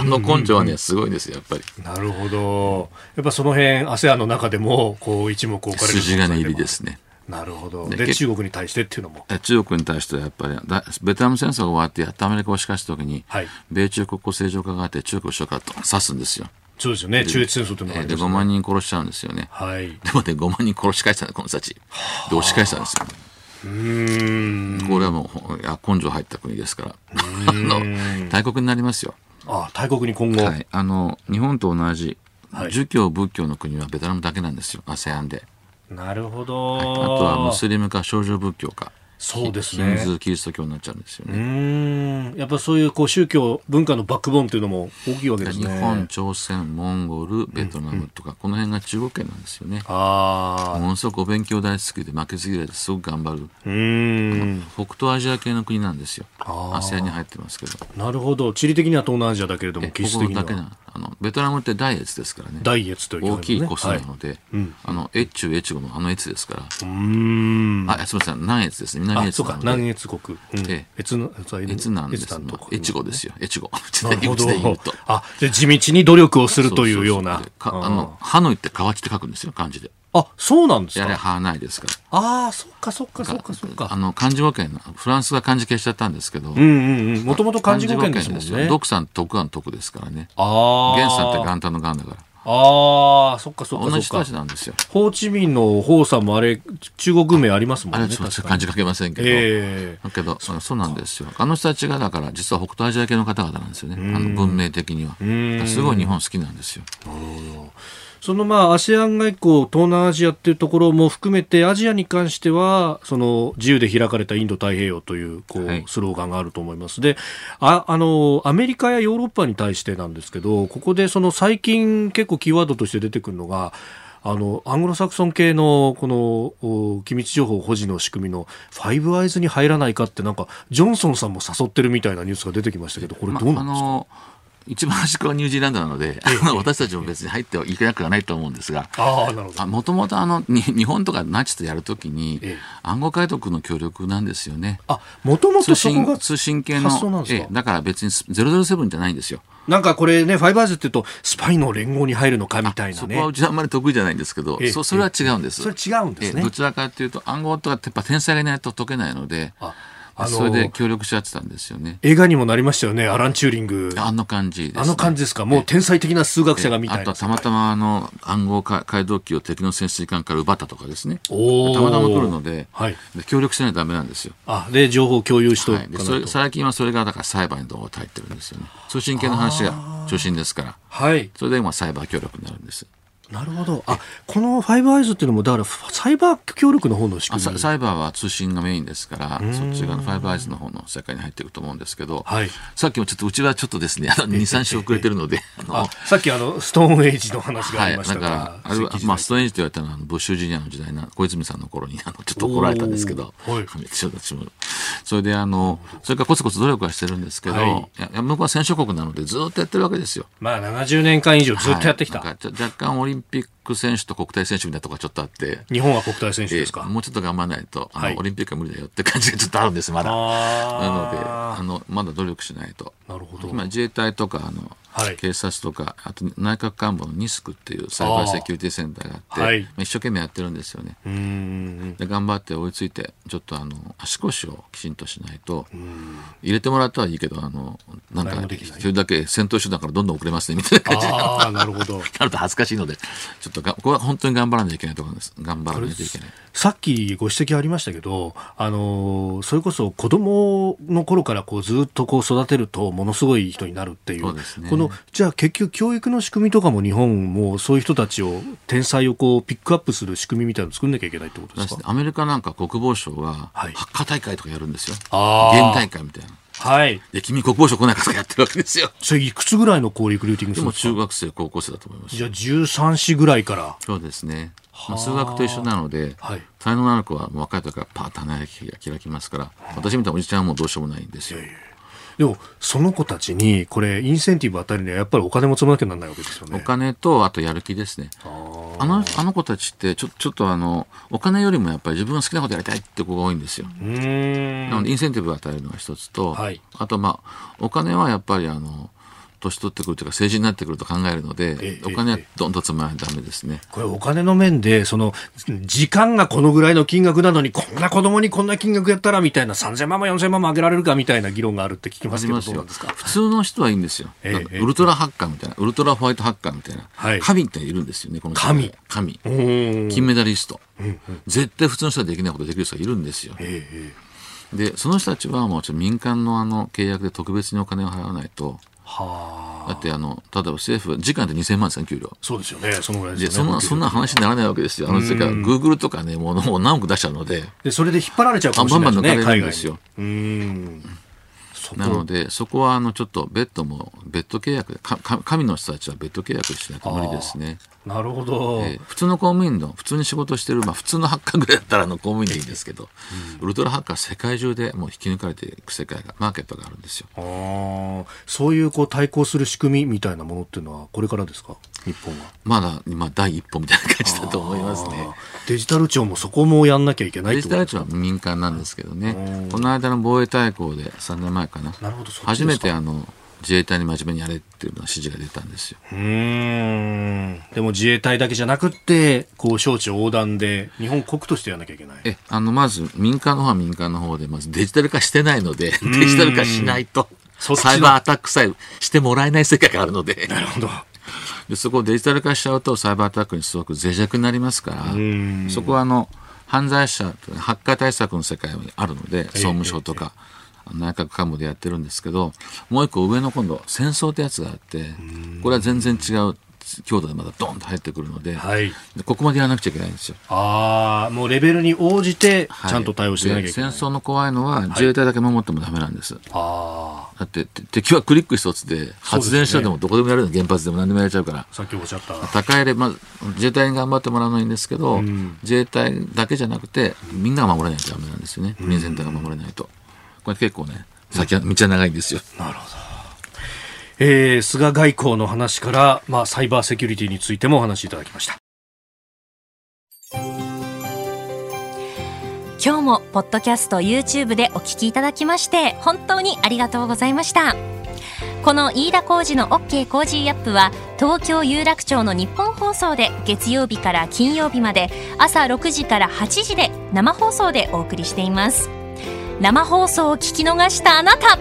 あの根性はね、すごいんですよ、やっぱり。なるほど。やっぱその辺、ASEAN の中でも、こう、一目置かれる。筋金入りですね。なるほど。で、中国に対してっていうのも。中国に対してはやっぱり、ベトナム戦争が終わって、やっとアメリカをしかしたときに、はい、米中国交正常化があって、中国をかと指すんですよ。そうですよね。中越戦争というのがありまで、5万人殺しちゃうんですよね。はい。でもね、5万人殺し返したんこの人たち。で、押し返したんですよ。うんこれはもういや根性入った国ですからあの大国になりますよあ大国に今後、はい、あの日本と同じ儒教仏教の国はベトナムだけなんですよ ASEAN でなるほど、はい、あとはムスリムか少女仏教かそうですね。ヒンズーキリスト教になっちゃうんですよね。うん。やっぱそういうこう宗教、文化のバックボーンというのも大きいわけですね。日本、朝鮮、モンゴル、ベトナムとか、うん、この辺が中国圏なんですよね。ああ。ものすごくお勉強大好きで負けず嫌いですごく頑張る。うん。北東アジア系の国なんですよ。アセアに入ってますけど。なるほど。地理的には東南アジアだけれども、気質的にだけなあのベトナムって大越ですからね。大越という、ね、大きい個数なので、はいうん、あの越中越後のあの越ですから。うん。あ、すみません、南越ですね。南越なので。南越国。うん、ええ、越の越なんです。越後ですよ。越後。あ、で地道に努力をするというような。あのハノイって河内って書くんですよ、漢字で。あ、そうなんですか？やれはないですか？ら。ああ、そっかそっかそっかそっか。あの、漢字語圏、フランスが漢字消しちゃったんですけど。うんうんうん。もともと漢字語圏ですもんね。独さん、徳が徳ですからね。ああ。元さんって元旦の元だから。ああ、そっかそっか同じ人たちなんですよ。ホーチミンのホーさんもあれ、中国名ありますもんね。あれ、漢字書けませんけど。えー、だけどそ、そうなんですよ。あの人たちが、だから、実は北東アジア系の方々なんですよね。あの文明的には。すごい日本好きなんですよ。なるほど。そのまあ ASEAN 外交、東南アジアっていうところも含めて、アジアに関しては、その自由で開かれたインド太平洋というこうスローガンがあると思います。であ、あの、アメリカやヨーロッパに対してなんですけど、ここでその最近結構キーワードとして出てくるのが、あの、アングロサクソン系の、この、機密情報保持の仕組みの、ファイブアイズに入らないかって、なんか、ジョンソンさんも誘ってるみたいなニュースが出てきましたけど、これどうなんですか、まあ一番端っこはニュージーランドなので、私たちも別に入ってはいけなくはないと思うんですが、もともとあの日本とかナチとやるときに、暗号解読の協力なんですよね。あ、もともと通信系の、えだから別に007じゃないんですよ。なんかこれね、ファイバーズっていうと、スパイの連合に入るのかみたいなね。そこはうちはあんまり得意じゃないんですけど、そそれは違うんです。それ違うんですね。どちらかというと、暗号とかやっぱ天才がいないと解けないので、それで協力し合ってたんですよね。映画にもなりましたよね、アラン・チューリング。あの感じです、ね、あの感じですか？もう天才的な数学者がみたいな。あとたまたまあの暗号解読機を敵の潜水艦から奪ったとかですね。たまたま来るので、はい、協力しないとダメなんですよ。あ、で、情報共有しと、はい、でそれ最近はそれがだから裁判にどう入ってるんですよね。通信系の話が中心ですから。はい。それで今サイバー協力になるんです。なるほど。あ、このファイブアイズっていうのも、だから、サイバー協力の方の仕組み。サイバーは通信がメインですから、そっち側のファイブアイズの方の世界に入っていくと思うんですけど、はい、さっきもちょっと、うちはちょっとですね、あの2、3週遅れてるので、あさっきあの、ストーンエイジの話がありましたが、はい、だから、まあ、ストーンエイジと言われたのは、ブッシュジュニアの時代な、小泉さんの頃に、あの、ちょっと怒られたんですけど、はい、それで、あの、それからコツコツ努力はしてるんですけど、はい、いや向こうは戦勝国なので、ずっとやってるわけですよ。まあ、70年間以上ずっとやってきた。はい、若干オリンピックク選手と国体選手みたいなところがちょっとあって、日本は国体選手ですか、えー、もうちょっと頑張らないと、あの、はい、オリンピックは無理だよって感じがちょっとあるんです、まだ。なので、あの、まだ努力しないと。なるほど。今、自衛隊とか、あの、はい、警察とか、あと内閣官房のニスクっていうサイバーセキュリティセンターがあって、はい、一生懸命やってるんですよね。で頑張って追いついて、ちょっとあの足腰をきちんとしないと、入れてもらったはいいけど、あのなんか、それだけ戦闘手段からどんどん遅れますねみたいな感じあなるほど。なると恥ずかしいので、ちょっとがここは本当に頑張らないといけないところです。頑張らないといけない。さっきご指摘ありましたけど、あのそれこそ子供の頃からこうずっとこう育てるとものすごい人になるっていう、うね、このじゃあ結局教育の仕組みとかも日本もそういう人たちを天才をこうピックアップする仕組みみたいなの作んなきゃいけないってことですか？アメリカなんか国防省はハッカー大会とかやるんですよ。現大会みたいな。はい。で、君国防省来ないかとかやってるわけですよ。それいくつぐらいのこうリクルーティングするんですか？でも中学生、高校生だと思います。じゃあ13、4ぐらいから。そうですね。まあ、数学と一緒なので、はい、才能のある子は若い時からパーッと花が開きますから私みたいなおじちゃんはもうどうしようもないんですよ。いやいやでも、その子たちに、これ、インセンティブ与えるには、やっぱりお金も積まなきゃならないわけですよね。お金と、あとやる気ですね。あの、あの子たちって、ちょ、ちょっとあの、お金よりもやっぱり自分が好きなことやりたいって子が多いんですよ。なので、インセンティブを与えるのが一つと、はい、あと、まあ、お金はやっぱりあの、年取ってくるというか成人になってくると考えるので、お金はどんどん積まないとダメですね。これお金の面で、その、時間がこのぐらいの金額なのに、こんな子供にこんな金額やったらみたいな3000万も4000万も上げられるかみたいな議論があるって聞きますけど、どうなんですか？普通の人はいいんですよ。ウルトラハッカーみたいな、ウルトラホワイトハッカーみたいな、はい、神っているんですよね、この神。神。金メダリスト、うんうん。絶対普通の人はできないことできる人がいるんですよ。えー、で、その人たちはもうちょっと民間のあの契約で特別にお金を払わないと、はだってあの例えば政府時間で2000万ですね給料。そうですよね。そのぐらいですよね。そんなそんな話にならないわけですよ。あのそれからグーグルとかねもうもう何億出しちゃうので。でそれで引っ張られちゃうかもしれないですねバンバン抜かれるんですよ。うん。なので、そこはあのちょっとベッドも、ベッド契約か神の人たちはベッド契約しないと無理ですね。なるほど、えー、普通の公務員の、普通に仕事してる、まあ普通のハッカーぐらいだったらの公務員でいいんですけど、うん、ウルトラハッカー世界中でもう引き抜かれていく世界が、マーケットがあるんですよ。あそういうこう対抗する仕組みみたいなものっていうのは、これからですか？日本は。まだ、今、第一歩みたいな感じだと思いますね。デジタル庁もそこもやんなきゃいけないデジタル庁は民間なんですけどね、この間の防衛大綱で3年前かな。なるほど、初めてあの、自衛隊に真面目にやれっていうのは指示が出たんですよ。うん。でも自衛隊だけじゃなくってこう省庁横断で日本国としてやらなきゃいけない。えあのまず民間の方は民間の方でまずデジタル化してないのでデジタル化しないとサイバーアタックさえしてもらえない世界があるので。なるほど。でそこをデジタル化しちゃうとサイバーアタックにすごく脆弱になりますからそこはあの犯罪者ハッカー対策の世界にあるので総務省とか。ええ内閣官房でやってるんですけどもう一個上の今度戦争ってやつがあってこれは全然違う強度でまだドンと入ってくるのではい、でここまでやらなくちゃいけないんですよ。ああ、もうレベルに応じてちゃんと対応してなきゃいけない、はい、戦争の怖いのは自衛隊だけ守ってもダメなんです。はい、ああ。だって敵はクリック一つで発電所でもどこでもやるの、原発でも何でもやれちゃうから。さっきおっしゃった。高いレまあ、自衛隊に頑張ってもらうのはいいんですけど、うん、自衛隊だけじゃなくてみんなが守れないとダメなんですよね。国全体が守れないと。これ結構ね、先は道は長いんですよ。なるほど。えー、菅外交の話から、まあ、サイバーセキュリティについてもお話しいただきました。今日もポッドキャスト YouTube でお聞きいただきまして本当にありがとうございましたこの飯田浩二の OK コージーアップは東京有楽町のニッポン放送で月曜日から金曜日まで朝6時から8時で生放送でお送りしています生放送を聞き逃したあなた。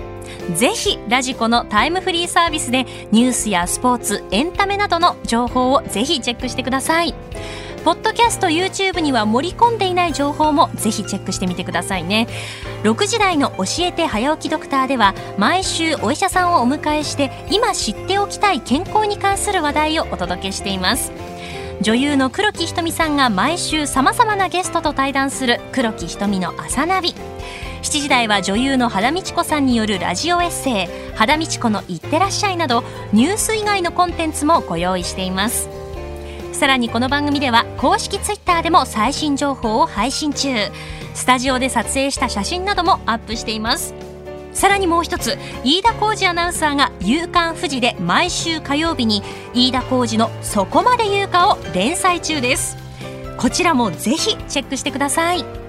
ぜひラジコのタイムフリーサービスでニュースやスポーツエンタメなどの情報をぜひチェックしてください。ポッドキャスト YouTube には盛り込んでいない情報もぜひチェックしてみてくださいね。6時台の教えて早起きドクターでは毎週お医者さんをお迎えして今知っておきたい健康に関する話題をお届けしています。女優の黒木瞳さんが毎週さまざまなゲストと対談する黒木瞳の朝ナビ。7時台は女優の肌道子さんによるラジオエッセイ「肌道子のいってらっしゃい」などニュース以外のコンテンツもご用意しています。さらにこの番組では公式ツイッターでも最新情報を配信中。スタジオで撮影した写真などもアップしています。さらにもう一つ飯田浩二アナウンサーが「夕刊富士」で毎週火曜日に飯田浩二の「そこまで言うか」を連載中です。こちらもぜひチェックしてください。